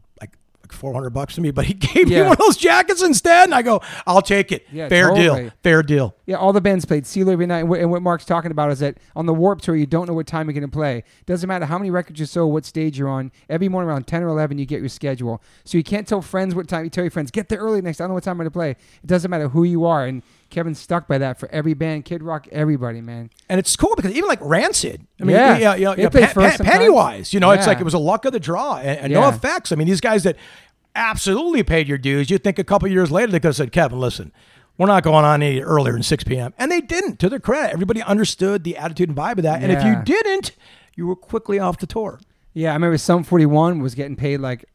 like like four hundred bucks to me, but he gave me one of those jackets instead, and I go, I'll take it. Yeah, Fair totally. deal, fair deal. Yeah, all the bands played CeeLo every night. And what, Mark's talking about is that on the Warped Tour, you don't know what time you're going to play. Doesn't matter how many records you sold, what stage you're on. Every morning around 10 or 11, you get your schedule. So you can't tell friends what time. You tell your friends, get there early next. I don't know what time I'm going to play. It doesn't matter who you are. And Kevin's stuck by that for every band, Kid Rock, everybody, man. And it's cool because even like Rancid, I mean, Yeah. yeah, yeah, yeah, played Pe- first Pe- sometimes. Pennywise, you know, it's like it was a luck of the draw, and, and NOFX. I mean, these guys that absolutely paid your dues. You think a couple years later they could have said, Kevin, listen, we're not going on any earlier than 6 p.m. And they didn't, to their credit. Everybody understood the attitude and vibe of that. And if you Yeah. didn't, you were quickly off the tour. Yeah, I remember Sum 41 was getting paid like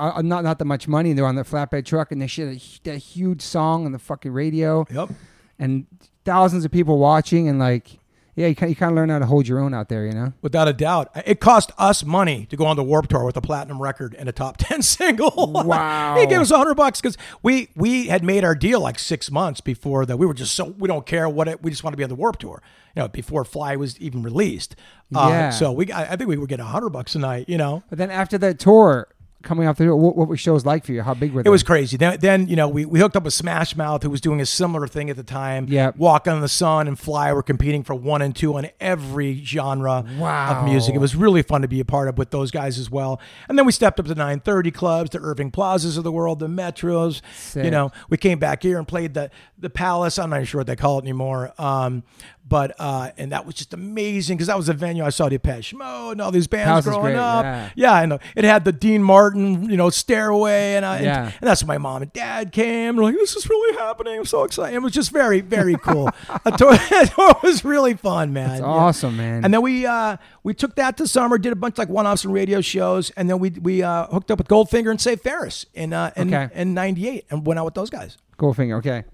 uh, uh, not not that much money. They're on the flatbed truck and they shit a, that huge song on the fucking radio. Yep. and thousands of people watching and like yeah you kind, of learn how to hold your own out there you know Without a doubt. It cost us money to go on the Warped Tour with a platinum record and a top 10 single. Wow. he gave us 100 bucks because we, we had made our deal like six months before that. We were just so, we don't care what it, we just want to be on the Warped Tour, you know, before Fly was even released. Uh, Yeah. So we, I, I think we would get 100 bucks a night, you know. but then after that tour coming off the what, what were shows like for you how big were they It was crazy. Then, then you know, we, we hooked up with Smash Mouth, who was doing a similar thing at the time. Yeah, Walk on the Sun and Fly were competing for one and two on every genre Wow. of music. It was really fun to be a part of with those guys as well. And then we stepped up to 930 clubs, the Irving Plazas of the world, the Metros. Sick. You know, we came back here and played the the Palace. I'm not sure what they call it anymore. Um, but uh, and that was just amazing because that was a venue I saw Depeche Mode and all these bands is growing up. yeah. Yeah, I know. It had the Dean Martin, you know, stairway, and, I, Yeah. and, and that's when my mom and dad came. We're like, this is really happening. I'm so excited. It was just very, very cool. a tour, a tour was really fun, man. That's Yeah. awesome man And then we uh, we took that to summer, did a bunch of, like one-offs and radio shows, and then we we uh, hooked up with Goldfinger and Save Ferris in uh, in, Okay. in '98 and went out with those guys. Goldfinger okay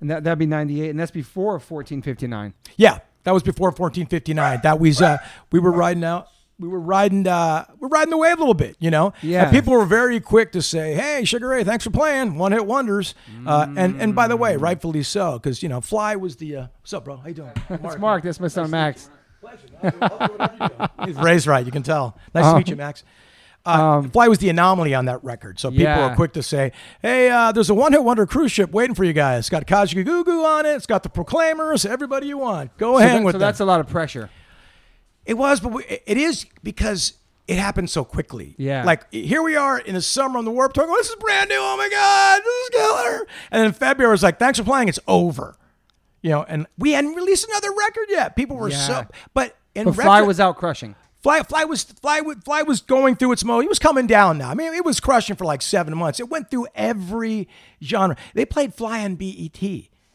and that, that'd be 98 and that's before 1459 Yeah, that was before 1459. That was uh, we were riding out. We were riding. Uh, we're riding the wave a little bit, you know. Yeah. And people were very quick to say, "Hey, Sugar Ray, thanks for playing. One hit wonders." Uh, and and by the way, rightfully so, because you know, Fly was the. Uh, what's up, bro? How you doing? It's Mark that's my son Max He's Ray's right. You can tell. Nice to Um, meet you, Max. Uh, Fly was the anomaly on that record, so people Yeah. were quick to say, "Hey, uh, there's a one-hit wonder cruise ship waiting for you guys. It's got Kajagoogoo on it. It's got the Proclaimers. Everybody you want, go so, hang that- with so them." that's a lot of pressure It was, but we, it is because it happened so quickly. Yeah. Like here we are in the summer on the Warped Tour. going, This is brand new. Oh my god, this is killer. And then February was like, thanks for playing. It's over. You know, and we hadn't released another record yet. People were Yeah. so, but in but Fly was out crushing Fly, Fly was Fly, Fly was going through its mode. He was coming down now. I mean, it was crushing for like seven months. It went through every genre. They played Fly on BET.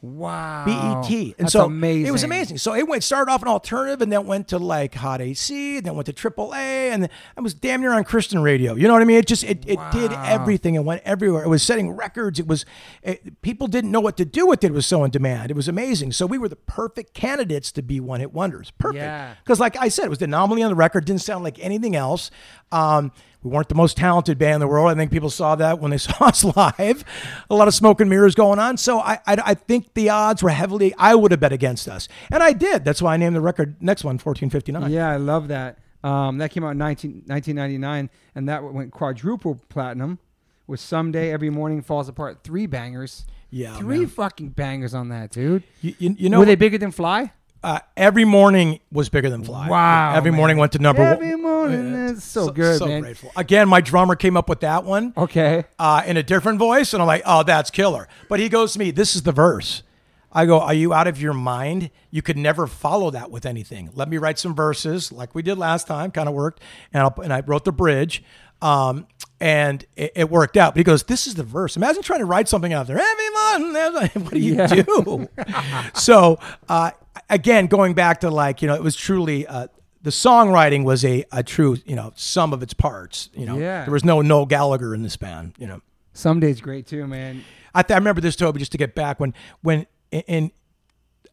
Wow BET. And That's so amazing it was amazing. So it went started off an alternative and then went to like Hot AC, and then went to AAA, and I was damn near on Christian radio. You know what I mean? It just it, it did everything and went everywhere. It was setting records. It was it, people didn't know what to do with it. It was so in demand. It was amazing. So we were the perfect candidates to be one hit wonders. Perfect. Yeah. Because like I said, it was the anomaly on the record. Didn't sound like anything else. Um, we weren't the most talented band in the world. I think people saw that when they saw us live. A lot of smoke and mirrors going on. So I, I, I think the odds were heavily. I would have bet against us, and I did. That's why I named the record next one 1459. Yeah, I love that. Um, that came out in 19, 1999, and that went quadruple platinum with Someday Every Morning Falls Apart. Three bangers. Yeah, Three man. fucking bangers on that, dude. You, you, you know, Were they bigger than Fly? uh, every morning was bigger than Fly. Wow, every man. morning went to number Every one. morning, Yeah. that's so good, so man. grateful. Again, my drummer came up with that one. Okay. uh, in a different voice, and I'm like, oh, that's killer. But he goes to me, this is the verse. I go, are you out of your mind? You could never follow that with anything. Let me write some verses, like we did last time, kind of worked, and, I'll, and I wrote the bridge, um, and it, it worked out. But he goes, this is the verse. Imagine trying to write something out there. Every morning, what do you Yeah. do? so uh, again, going back to like you know, it was truly uh, the songwriting was a a true you know sum of its parts. You know, Yeah. there was no Noel Gallagher in this band. You know, Someday's great too, man. I, th- I remember this Toby just to get back when when in,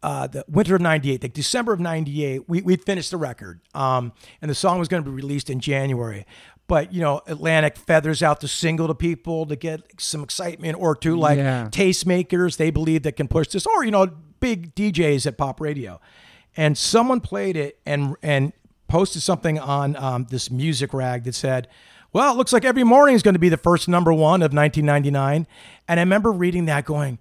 uh, the winter of '98, like December of '98, we we finished the record, um, and the song was going to be released in January. But you know, Atlantic feathers out the single to people to get some excitement, or to like Yeah. tastemakers they believe that can push this, or you know, big DJs at pop radio. And someone played it and and posted something on um, this music rag that said, "Well, it looks like every morning is going to be the first number one of 1999." And I remember reading that, going,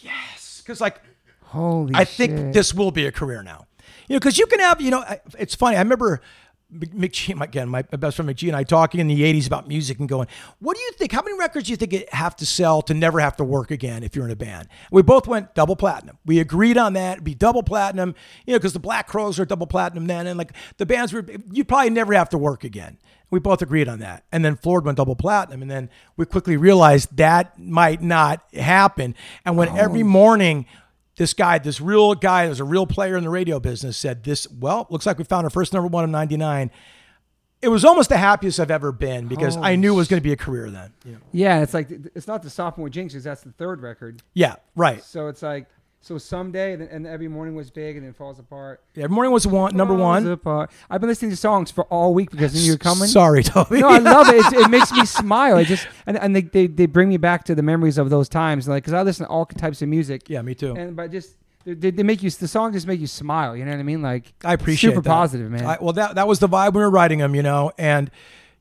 "Yes," because like Holy I think this will be a career now. You know, because you can have, you know, it's funny. I remember McG, again, my best friend McG and I talking in the 80s about music and going, what do you think? How many records do you think it have to sell to never have to work again if you're in a band? We both went double platinum. We agreed on that. It'd be double platinum, you know, because the Black Crowes are double platinum then. And like the bands were, you'd probably never have to work again. We both agreed on that. And then Floored went double platinum. And then we quickly realized that might not happen. And when every oh. morning, this guy, this real guy, that was a real player in the radio business, said this. Well, looks like we found our first number one in '99. It was almost the happiest I've ever been because I knew it was going to be a career then. Yeah, yeah, it's like it's not the sophomore jinxes. That's the third record. yeah right. So it's like so someday and every morning was big and then falls apart. Yeah, Every morning was one number Falls one. apart. I've been listening to songs for all week because then you're coming. Sorry, Toby. No, I love it. it. It makes me smile. It just and, and they, they they bring me back to the memories of those times. Like because I listen to all types of music. yeah, me too. And but just they, they they make you the song just make you smile. You know what I mean? Like I appreciate super that. positive, man. I, well, that that was the vibe we were writing them, you know, and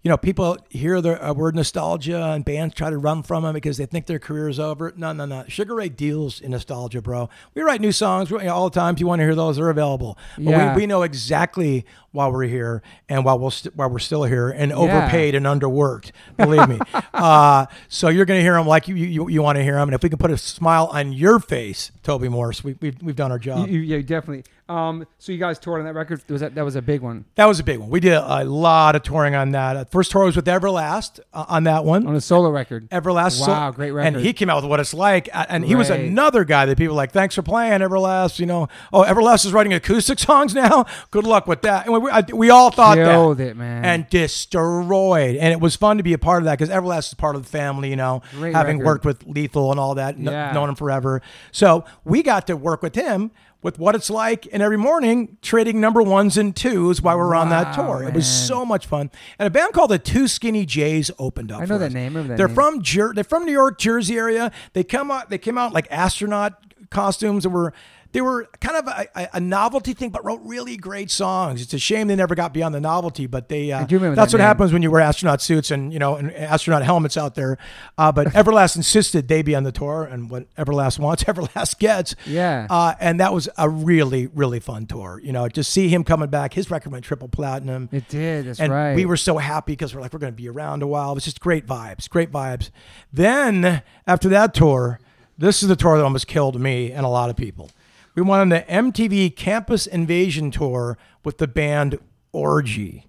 you know, people hear the uh, word nostalgia and bands try to run from them because they think their career is over. No, no, no. Sugar Ray deals in nostalgia, bro. We write new songs you know, all the time. If you want to hear those, they're available. But Yeah. we, we know exactly why we're here and why we'll st- why we're still here and overpaid and underworked. Believe me. uh, so you're going to hear them like you you, you want to hear them, and if we can put a smile on your face, Toby Morse, we, we've we've done our job. You- you- yeah, definitely. Um, so you guys toured on that record. Was that that was a big one That was a big one. We did a lot of touring on that. Uh, First tour was with Everlast uh, on that one. on a solo record? Everlast. so- Wow, great record. And he came out with what it's like. uh, And he was another guy that people were like, thanks for playing Everlast. You know, oh, Everlast is writing acoustic songs now. Good luck with that. And we, I- we all thought Killed that. it, man. And destroyed. And it was fun to be a part of that because Everlast is part of the family, you know, Great having record. worked with Lethal and all that, kn- Yeah. known him forever. So we got to work with him with what it's like and every morning trading number ones and twos while we were on that Wow, tour. It was so much fun. And a band called the Two Skinny Jays opened up. I know that us. name, remember that They're name. from Jer- they're from New York, Jersey area. They come out they came out like astronaut costumes and were they were kind of a, a, novelty thing, but wrote really great songs. It's a shame they never got beyond the novelty, but they. Uh, that's that what name. happens when you wear astronaut suits and you know and astronaut helmets out there. Uh, but Everlast insisted they be on the tour, and what Everlast wants, Everlast gets. Yeah. Uh, and that was a really really fun tour. You know, to see him coming back, his record went triple platinum. It did. That's And right. we were so happy because we're like, we're going to be around a while. It was just great vibes, great vibes. Then after that tour, this is the tour that almost killed me and a lot of people. We went on the MTV Campus Invasion tour with the band Orgy.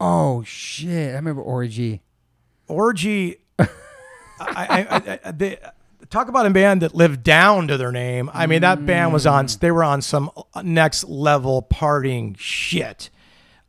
Oh shit! I remember Orgy. Orgy, I, I, I, I, they, talk about a band that lived down to their name. I mean, that band was on, mm. they were on some next level partying shit.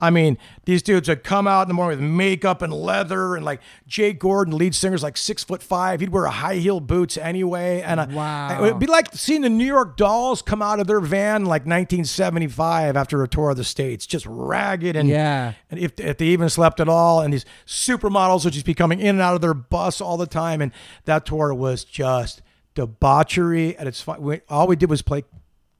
I mean, these dudes would come out in the morning with makeup and leather, and like Jay Gordon, lead singer's like six foot five. He'd wear a high heel boots anyway, and a, Wow. it would be like seeing the New York Dolls come out of their van like 1975 after a tour of the states, just ragged and Yeah. and if, if they even slept at all, and these supermodels would just be coming in and out of their bus all the time, and that tour was just debauchery at its fun. All we did was play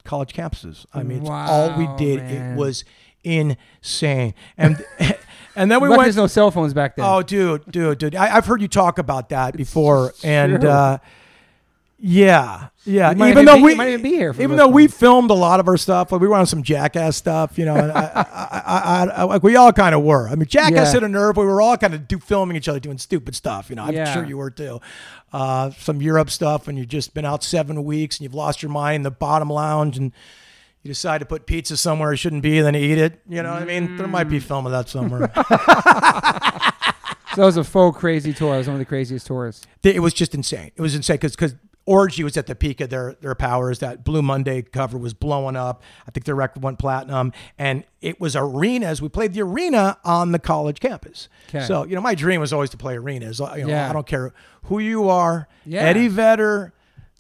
college campuses. I mean, it's all we did. man. It was insane, and and then we But went. there's no cell phones back then. Oh, dude, dude, dude! I, I've heard you talk about that before, and uh, yeah, yeah. Even though be- we, might even be here for even though we filmed a lot of our stuff, like we were on some Jackass stuff, you know, and I, I, I, I, I, like we all kind of were. I mean, Jackass Yeah. hit a nerve. We were all kind of do, filming each other doing stupid stuff. You know, I'm Yeah. sure you were too. Uh, some Europe stuff, and you've just been out seven weeks, and you've lost your mind in the bottom lounge, and you decide to put pizza somewhere it shouldn't be, and then eat it. You know what I mean? There might be mm. film of that somewhere. So that was a faux crazy tour. It was one of the craziest tours. It was just insane. It was insane because Orgy was at the peak of their their powers. That Blue Monday cover was blowing up. I think their record went platinum, and it was arenas. We played the arena on the college campus. Okay. So you know, my dream was always to play arenas. You know, Yeah. I don't care who you are, Yeah. Eddie Vedder.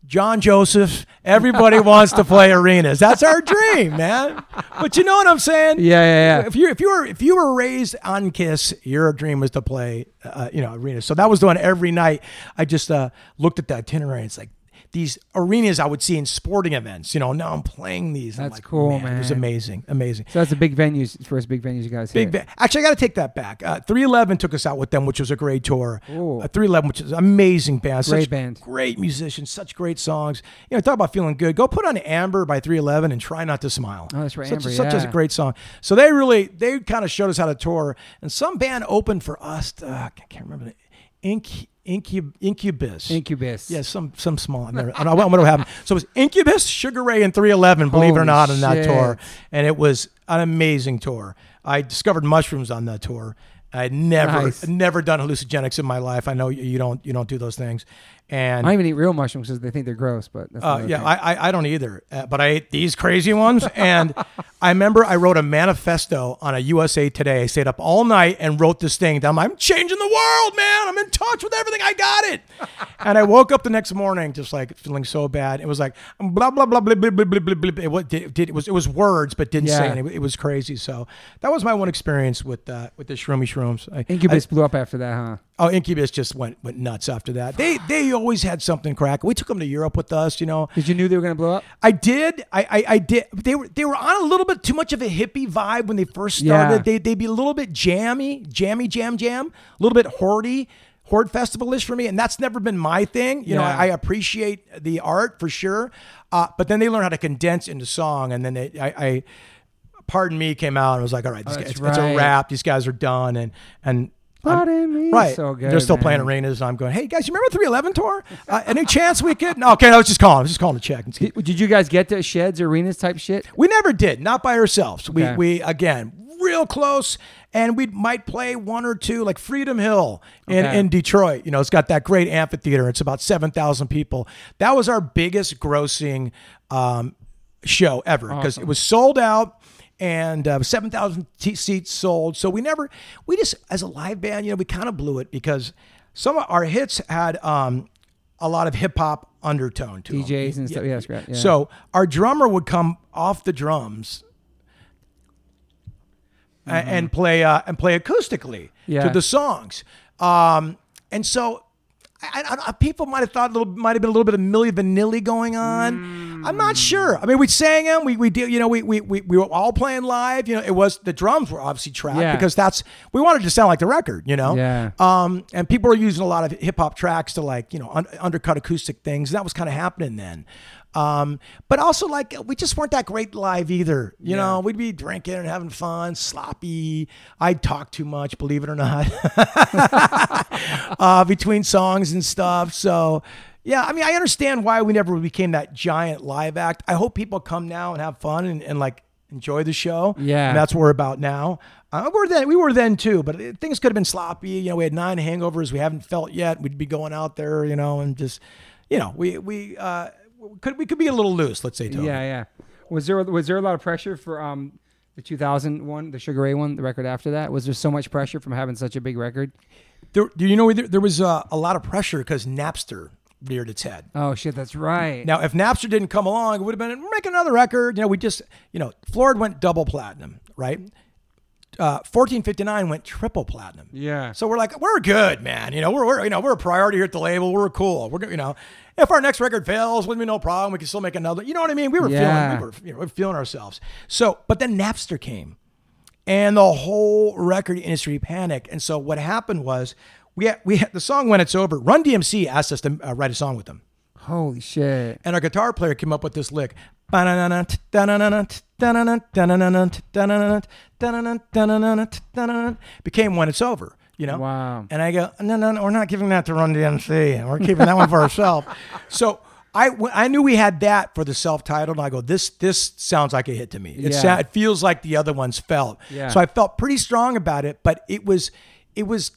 John Joseph, everybody wants to play arenas. That's our dream, man. But you know what I'm saying? Yeah, yeah, yeah. If you if you were if you were raised on Kiss, your dream was to play, uh, you know, arenas. So that was the one every night. I just uh, looked at the itinerary. And It's like these arenas I would see in sporting events. You know, now I'm playing these. That's like, cool, It was amazing, amazing. So that's the big venues, first big venues you guys Big, ba- actually, I got to take that back. Uh, 311 took us out with them, which was a great tour. Ooh. Uh, 311, which is an amazing band. Great such band. Great musicians, such great songs. You know, talk about feeling good. Go put on Amber by 311 and try not to smile. Oh, that's right, Such, Amber, such yeah. a great song. So they really, they kind of showed us how to tour. And some band opened for us. Uh, I can't remember the Inc, Incub, Incubus. Incubus. Yeah, some some small. I've never, I don't know what happened. So it was Incubus, Sugar Ray, and 311. Believe it or not, on that shit. tour, and it was an amazing tour. I discovered mushrooms on that tour. I had never Nice. never done hallucinogenics in my life. I know you, you don't you don't do those things, and I don't even eat real mushrooms because they think they're gross, but that's uh, another yeah, thing. I, I I don't either, uh, but I ate these crazy ones, and I remember I wrote a manifesto on a USA Today. I stayed up all night and wrote this thing. That I'm, I'm changing the world, man. I'm in touch with everything. I got it. and I woke up the next morning just like feeling so bad. It was like blah blah blah blah blah blah blah blah. blah. It, wa- did, did, it was it was words, but didn't say anything. It was crazy. So that was my one experience with uh, with the shroomy shrooms. I, Incubus blew up after that, huh? Oh, Incubus just went went nuts after that. They they always had something crack. We took them to Europe with us, you know. Did you knew they were gonna blow up? I did. I, I, I did. They were they were on a little bit too much of a hippie vibe when they first started. Yeah. They they'd be a little bit jammy, jammy, jam, jam, a little bit hordy, horde festival-ish for me, and that's never been my thing. You know, I, I appreciate the art for sure, uh, but then they learn how to condense into song, and then they I. I Pardon me came out and was like, all right, this that's guy, it's, it's a wrap. These guys are done, and and Pardon me. Right. So good. They're still playing arenas. I'm going, hey, guys, you remember 311 tour? Uh, any chance we could? No, okay, I was just calling. I was just calling to check. and see. Did, did you guys get to sheds, arenas type shit? We never did, not by ourselves. Okay. We, we again, real close, and we might play one or two, like Freedom Hill in, Okay. in Detroit. You know, it's got that great amphitheater. It's about 7,000 people. That was our biggest grossing um, show ever because it was sold out. And uh, 7,000 t- seats sold. So we never, we just, as a live band, you know, we kind of blew it because some of our hits had um, a lot of hip hop undertone to. DJs and stuff. Yeah, that's. Yeah. So our drummer would come off the drums a- and play uh, and play acoustically Yeah. to the songs. Um, and so I, I, I- people might have thought little might have been a little bit of Milli Vanilli going on. I'm not sure. I mean, we sang them. We we did. You know, we we we, we were all playing live. You know, it was the drums were obviously tracked Yeah. because that's we wanted to sound like the record. You know. Yeah. Um, and people were using a lot of hip hop tracks to like you know un- undercut acoustic things. And that was kind of happening then. Um, but also like we just weren't that great live either. You know, we'd be drinking and having fun, sloppy. I'd talk too much, believe it or not, uh, between songs and stuff. So. Yeah, I mean, I understand why we never became that giant live act. I hope people come now and have fun and, and like enjoy the show. Yeah. and that's what we're about now. Uh, we're then we were then too, but it- things could have been sloppy. You know, we had nine hangovers we haven't felt yet. We'd be going out there, you know, and just, you know, we we uh, could we could be a little loose. Let's say, Toby. yeah, yeah. Was there was there a lot of pressure for um the 2001, the Sugar Ray one, the record after that? Was there so much pressure from having such a big record? There, do you know there, there was uh, a lot of pressure because Napster reared its head. Oh shit, that's right. Now, if Napster didn't come along, it would have been make another record. You know, we just, you know, Florida went double platinum, right? Uh, 1459 went triple platinum. Yeah. So we're like, we're good, man. You know, we're, we're you know we're a priority here at the label. We're cool. We're you know, if our next record fails, wouldn't be no problem. We can still make another. You know what I mean? We were Yeah. feeling we were you know, we were feeling ourselves. So, but then Napster came, and the whole record industry panicked. And so what happened was we had, we had, the song when it's over. Run DMC asked us to uh, write a song with them. Holy shit. And our guitar player came up with this lick. Became when it's over, you know? Wow. And I go, no, no, no, we're not giving that to Run DMC. And we're keeping that one for ourselves. So I, I knew we had that for the self-titled. And I go, this this sounds like a hit to me. It, Yeah. sa- it feels like the other ones felt. Yeah. So I felt pretty strong about it, but it was it was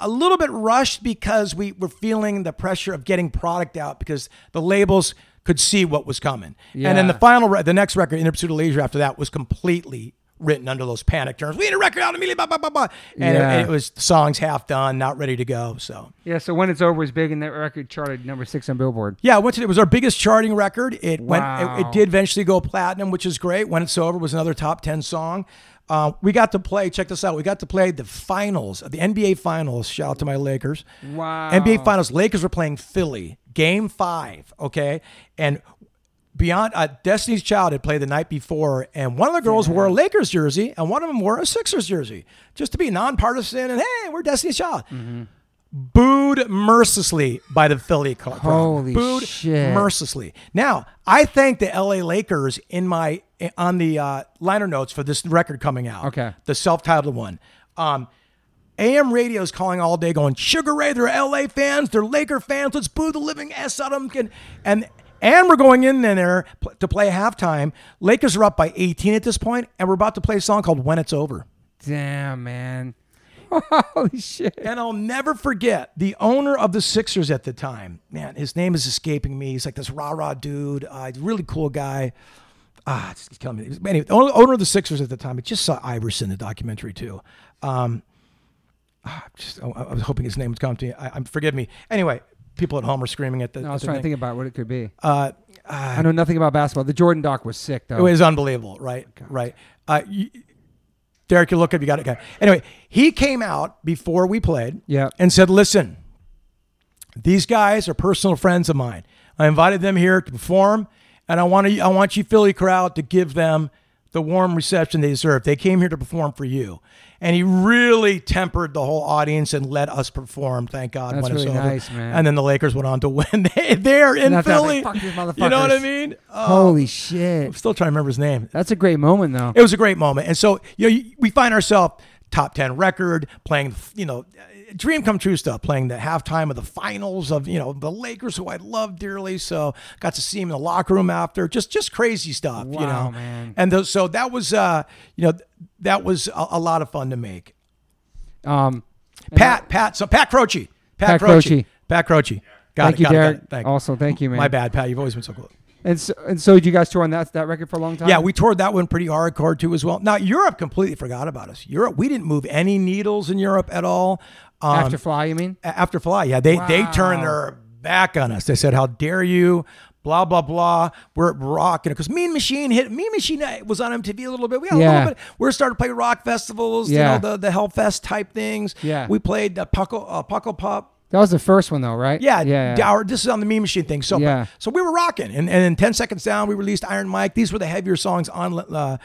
a little bit rushed because we were feeling the pressure of getting product out because the labels could see what was coming. Yeah. And then the final, re- the next record, In Pursuit of Leisure, after that was completely written under those panic terms. We need a record out immediately, blah, blah, blah, blah. And Yeah. it, it was the songs half done, not ready to go. So Yeah, so when it's over was big, and that record charted number six on Billboard. yeah, once it, was our biggest charting record. It went. It, Wow. it did eventually go platinum, which is great. When it's over was another top ten song. Uh, we got to play. Check this out. We got to play the finals, of the NBA finals. Shout out to my Lakers. Wow. NBA finals. Lakers were playing Philly, Game Five. Okay, and beyond uh, Destiny's Child had played the night before, and one of the girls wore a Lakers jersey, and one of them wore a Sixers jersey, just to be nonpartisan. And hey, we're Destiny's Child. Booed mercilessly by the Philly crowd. Holy Booed shit. mercilessly. Now, I thank the LA Lakers in my on the uh, liner notes for this record coming out. Okay. the self-titled one. Um, AM radio is calling all day, going Sugar Ray. They're LA fans. They're Laker fans. Let's boo the living s out of them. And and we're going in there to play halftime. Lakers are up by 18 at this point, and we're about to play a song called "When It's Over." Damn, man. Holy shit. And I'll never forget the owner of the Sixers at the time. Man, his name is escaping me. He's like this rah rah dude, uh, really cool guy. Ah, it's, it's killing me. Anyway, the owner of the Sixers at the time. I just saw Iverson in the documentary too. Um, ah, just, I, I was hoping his name would come to me. I, I'm forgive me. Anyway, people at home are screaming at the. No, I was trying to think about what it could be. Uh, I know nothing about basketball. The Jordan doc was sick, though. It was unbelievable, right? Right. Uh, you, Derek, you look up. You got it. Okay. Anyway, he came out before we played. Yeah. And said, "Listen, these guys are personal friends of mine. I invited them here to perform, and I want to. I want you Philly crowd to give them the warm reception they deserve. They came here to perform for you." And he really tempered the whole audience and let us perform. Thank God. That's when it's really over. nice, man. And then the Lakers went on to win. They, they're in Not Philly. Fuck these You know what I mean? Oh, Holy shit! I'm still trying to remember his name. That's a great moment, though. It was a great moment. And so, you know, we find ourselves top 10 record playing, you know, dream come true stuff, playing the halftime of the finals of, you know, the Lakers, who I love dearly. So got to see him in the locker room after just, just crazy stuff, you know, man. And so that was, uh, you know, that was a, a lot of fun to make. Um, Pat, Pat, so Pat Croce, Pat, Pat Croce, Croce. Pat Croce. Got Thank it, you, got it, got Derek. it. Thank. Also, thank you, man. My bad, Pat. You've always been so cool. And so, and so, did you guys tour on that that record for a long time? Yeah, we toured that one pretty hardcore too as well. Now Europe completely forgot about us. Europe, we didn't move any needles in Europe at all. Um, after Fly, you mean? after Fly, yeah, they they turned their back on us. They said, "How dare you?" Blah blah blah. We're rocking it because Mean Machine hit. Mean Machine uh, was on MTV a little bit. We had a Yeah. little bit. We're starting to play rock festivals. Yeah. You know the the Hellfest type things. Yeah. We played the Puckle uh, Pukkelpop. That was the first one, though, right? Yeah, yeah. yeah. Our, this is on the Mean Machine thing. So, Yeah. so we were rocking, and and in ten seconds down, we released Iron Mike. These were the heavier songs on uh,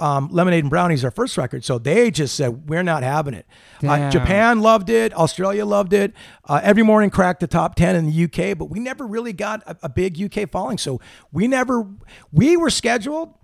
um, Lemonade and Brownies, our first record. So they just said we're not having it. Uh, Japan loved it. Australia loved it. Uh, every morning cracked the top ten in the UK, but we never really got a, a big UK following. So we never we were scheduled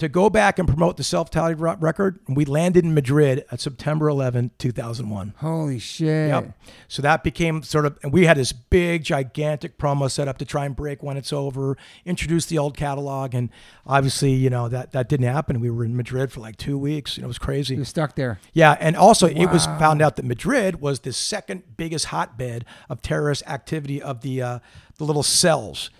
to go back and promote the self-titled record. And we landed in Madrid at September 11, 2001. Holy shit. Yep. So that became sort of, and we had this big, gigantic promo set up to try and break when it's over, introduce the old catalog, and obviously, you know that that didn't happen. We were in Madrid for like two weeks. You know, it was crazy. You're stuck there. Yeah, and also it was found out that Madrid was the second biggest hotbed of terrorist activity of the uh, the little cells.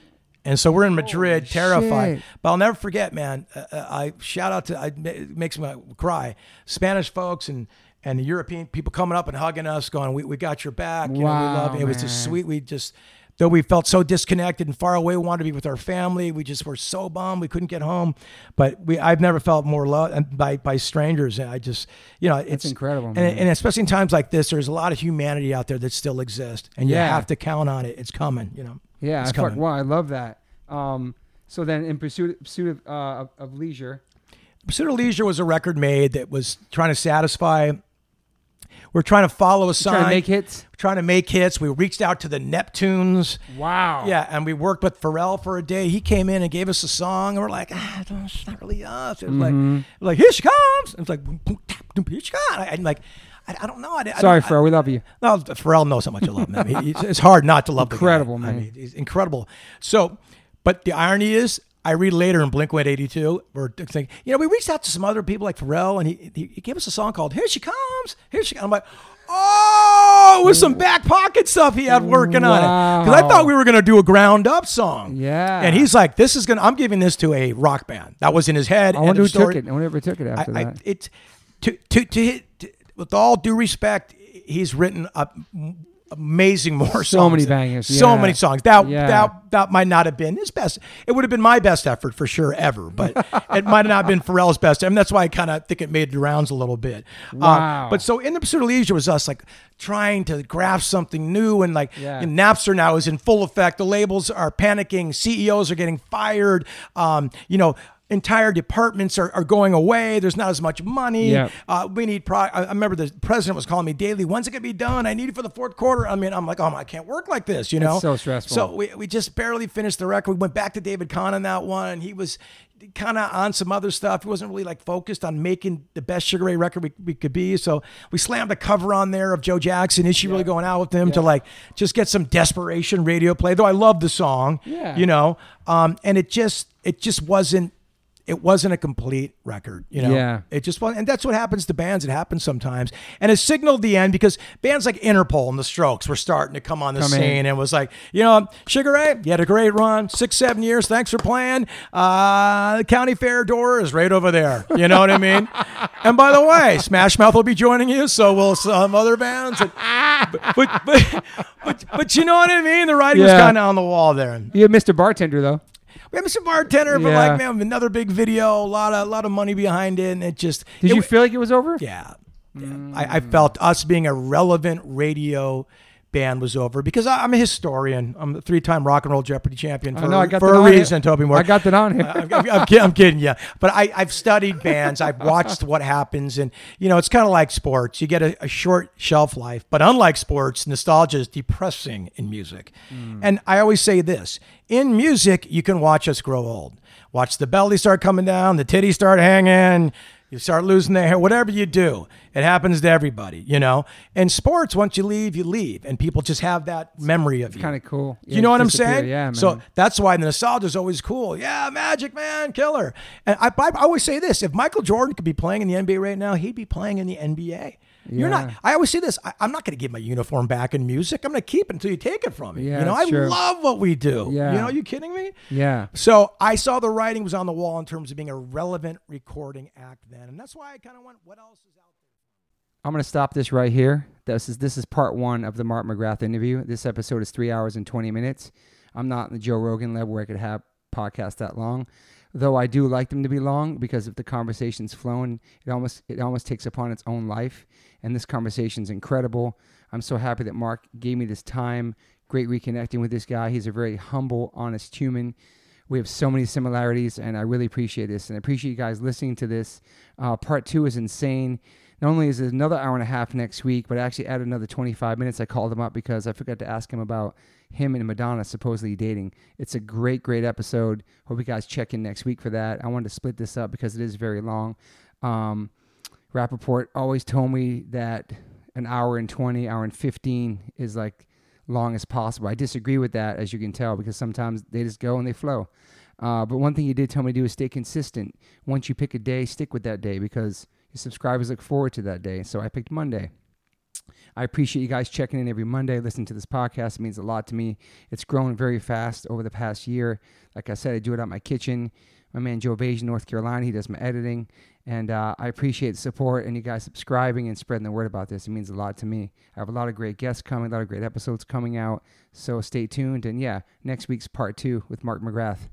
And so we're in Madrid, terrified. shit. But I'll never forget, man. Uh, uh, I shout out to I, it makes me cry. Spanish folks and and the European people coming up and hugging us, going, "We, we got your back." You know, we Wow, love you. It was just sweet. We just though we felt so disconnected and far away, we wanted to be with our family. We just were so bummed we couldn't get home. But we I've never felt more loved by by strangers. And I just you know it's incredible, And, and especially in times like this, there's a lot of humanity out there that still exists, and you have to count on it. It's coming. You know. Yeah, I fuck, wow, I love that. Um, so then, in pursuit pursuit of, uh, of, of leisure, Pursuit of Leisure was a record made that was trying to satisfy. We're trying to follow a sign. trying to make hits. Trying to make hits. We reached out to the Neptunes. Wow. Yeah, and we worked with Pharrell for a day. He came in and gave us a song, and we're like, ah, it's not really us. It was Mm-hmm. like, like here she comes. And it's like, boom, boom, tap, boom, here she comes. I'm like, I, I don't know. I, I Sorry, don't- Fro, we love you. no, Pharrell knows how much I love him. I mean, it's, hard not to love. Incredible, I man. mean, he's incredible. So, but the irony is, I read later in Blink 182, we're saying, you know, we reached out to some other people like Pharrell, and he, he, gave us a song called "Here She Comes." Here she. Comes. I'm like, oh, with some back pocket stuff he had working on it because I thought we were gonna do a ground up song. Yeah. And he's like, this is gonna. I'm giving this to a rock band. That was in his head. I wonder who story. took it. I wonder he took it after I, I, that. it's to to to, hit, to with all due respect, he's written a amazing more So songs. many bangers, So yeah. many songs. That Yeah. that that might not have been his best. It would have been my best effort for sure ever, but it might have not been Pharrell's best. I mean, that's why I kind of think it made the rounds a little bit. Uh, Wow. but so in the pursuit of leisure was us like trying to grasp something new and like Yeah. and Napster now is in full effect. The labels are panicking. CEOs are getting fired. Um, you know. Entire departments are, are going away. There's not as much money. Yeah. Uh, we need. Pro- I remember the president was calling me daily. When's it gonna be done? I need it for the fourth quarter. I mean, I'm like, oh, my, I can't work like this. You know, so stressful. So we, we just barely finished the record. We went back to David Kahne on that one, and he was kind of on some other stuff. He wasn't really like focused on making the best Sugar Ray record we, we could be. So we slammed a cover on there of Joe Jackson. Is she really going out with him to like just get some desperation radio play? Though I love the song. Yeah. You know, um, and it just it just wasn't. It wasn't a complete record, you know. Yeah. It just wasn't, and that's what happens to bands. It happens sometimes, and it signaled the end because bands like Interpol and the Strokes were starting to come on the Come in. scene, and it was like, you know, Sugar Ray, you had a great run, six, seven years. Thanks for playing. Uh, the county fair door is right over there. You know what I mean? and by the way, Smash Mouth will be joining you, so will some other bands. And- but, but, but, but, but you know what I mean? The writing was kind of on the wall there. You have Mr. Bartender though. We have some bartender, but Yeah. like man, another big video, a lot of a lot of money behind it, and it just Did it you wa- feel like it was over? yeah, yeah. I, I felt us being a relevant radio band was over because I, I'm a historian. I'm a three-time rock and roll Jeopardy champion for, I know. I got for a on here. reason, Toby Moore. I got that on here. I'm, I'm, I'm kid- I'm kidding, yeah. But I, I've studied bands. I've watched what happens, and you know, it's kind of like sports. You get a, a short shelf life, but unlike sports, nostalgia is depressing in music. Hmm. And I always say this: in music, you can watch us grow old. Watch the belly start coming down, the titties start hanging. You start losing their hair, whatever you do, it happens to everybody, you know. In sports, once you leave, you leave, and people just have that memory of you. Kind of cool. You Yeah, know what I'm saying? Yeah, man. So that's why the nostalgia is always cool. Yeah, Magic Man, killer. And I, I always say this: if Michael Jordan could be playing in the NBA right now, he'd be playing in the NBA. You're not. I always say this: I, I'm not going to give my uniform back in music. I'm going to keep it until you take it from me. Yeah, you know, I love what we do. Yeah. You know, you kidding me? yeah. So I saw the writing was on the wall in terms of being a relevant recording act then, and that's why I kind of went, "What else is out there?" I'm gonna stop this right here. This is this is part one of the Mark McGrath interview. This episode is three hours and twenty minutes. I'm not in the Joe Rogan level where I could have podcasts that long, though I do like them to be long because if the conversation's flowing, it almost it almost takes upon its own life. And this conversation's incredible. I'm so happy that Mark gave me this time. Great reconnecting with this guy. He's a very humble, honest human. We have so many similarities, and I really appreciate this. And I appreciate you guys listening to this. Uh, part two is insane. Not only is it another hour and a half next week, but I actually added another 25 minutes. I called him up because I forgot to ask him about him and Madonna supposedly dating. It's a great, great episode. Hope you guys check in next week for that. I wanted to split this up because it is very long. Um, Rapaport always told me that an hour and 20, hour and 15 is like long as possible. I disagree with that, as you can tell, because sometimes they just go and they flow. Uh, but one thing he did tell me to do is stay consistent. Once you pick a day, stick with that day because your subscribers look forward to that day. So I picked Monday. I appreciate you guys checking in every Monday, listening to this podcast. It means a lot to me. It's grown very fast over the past year. Like I said, I do it out my kitchen. My man Joe in North Carolina, he does my editing. And uh, I appreciate the support and you guys subscribing and spreading the word about this. It means a lot to me. I have a lot of great guests coming, a lot of great episodes coming out. So stay tuned. And yeah, next week's part two with Mark McGrath.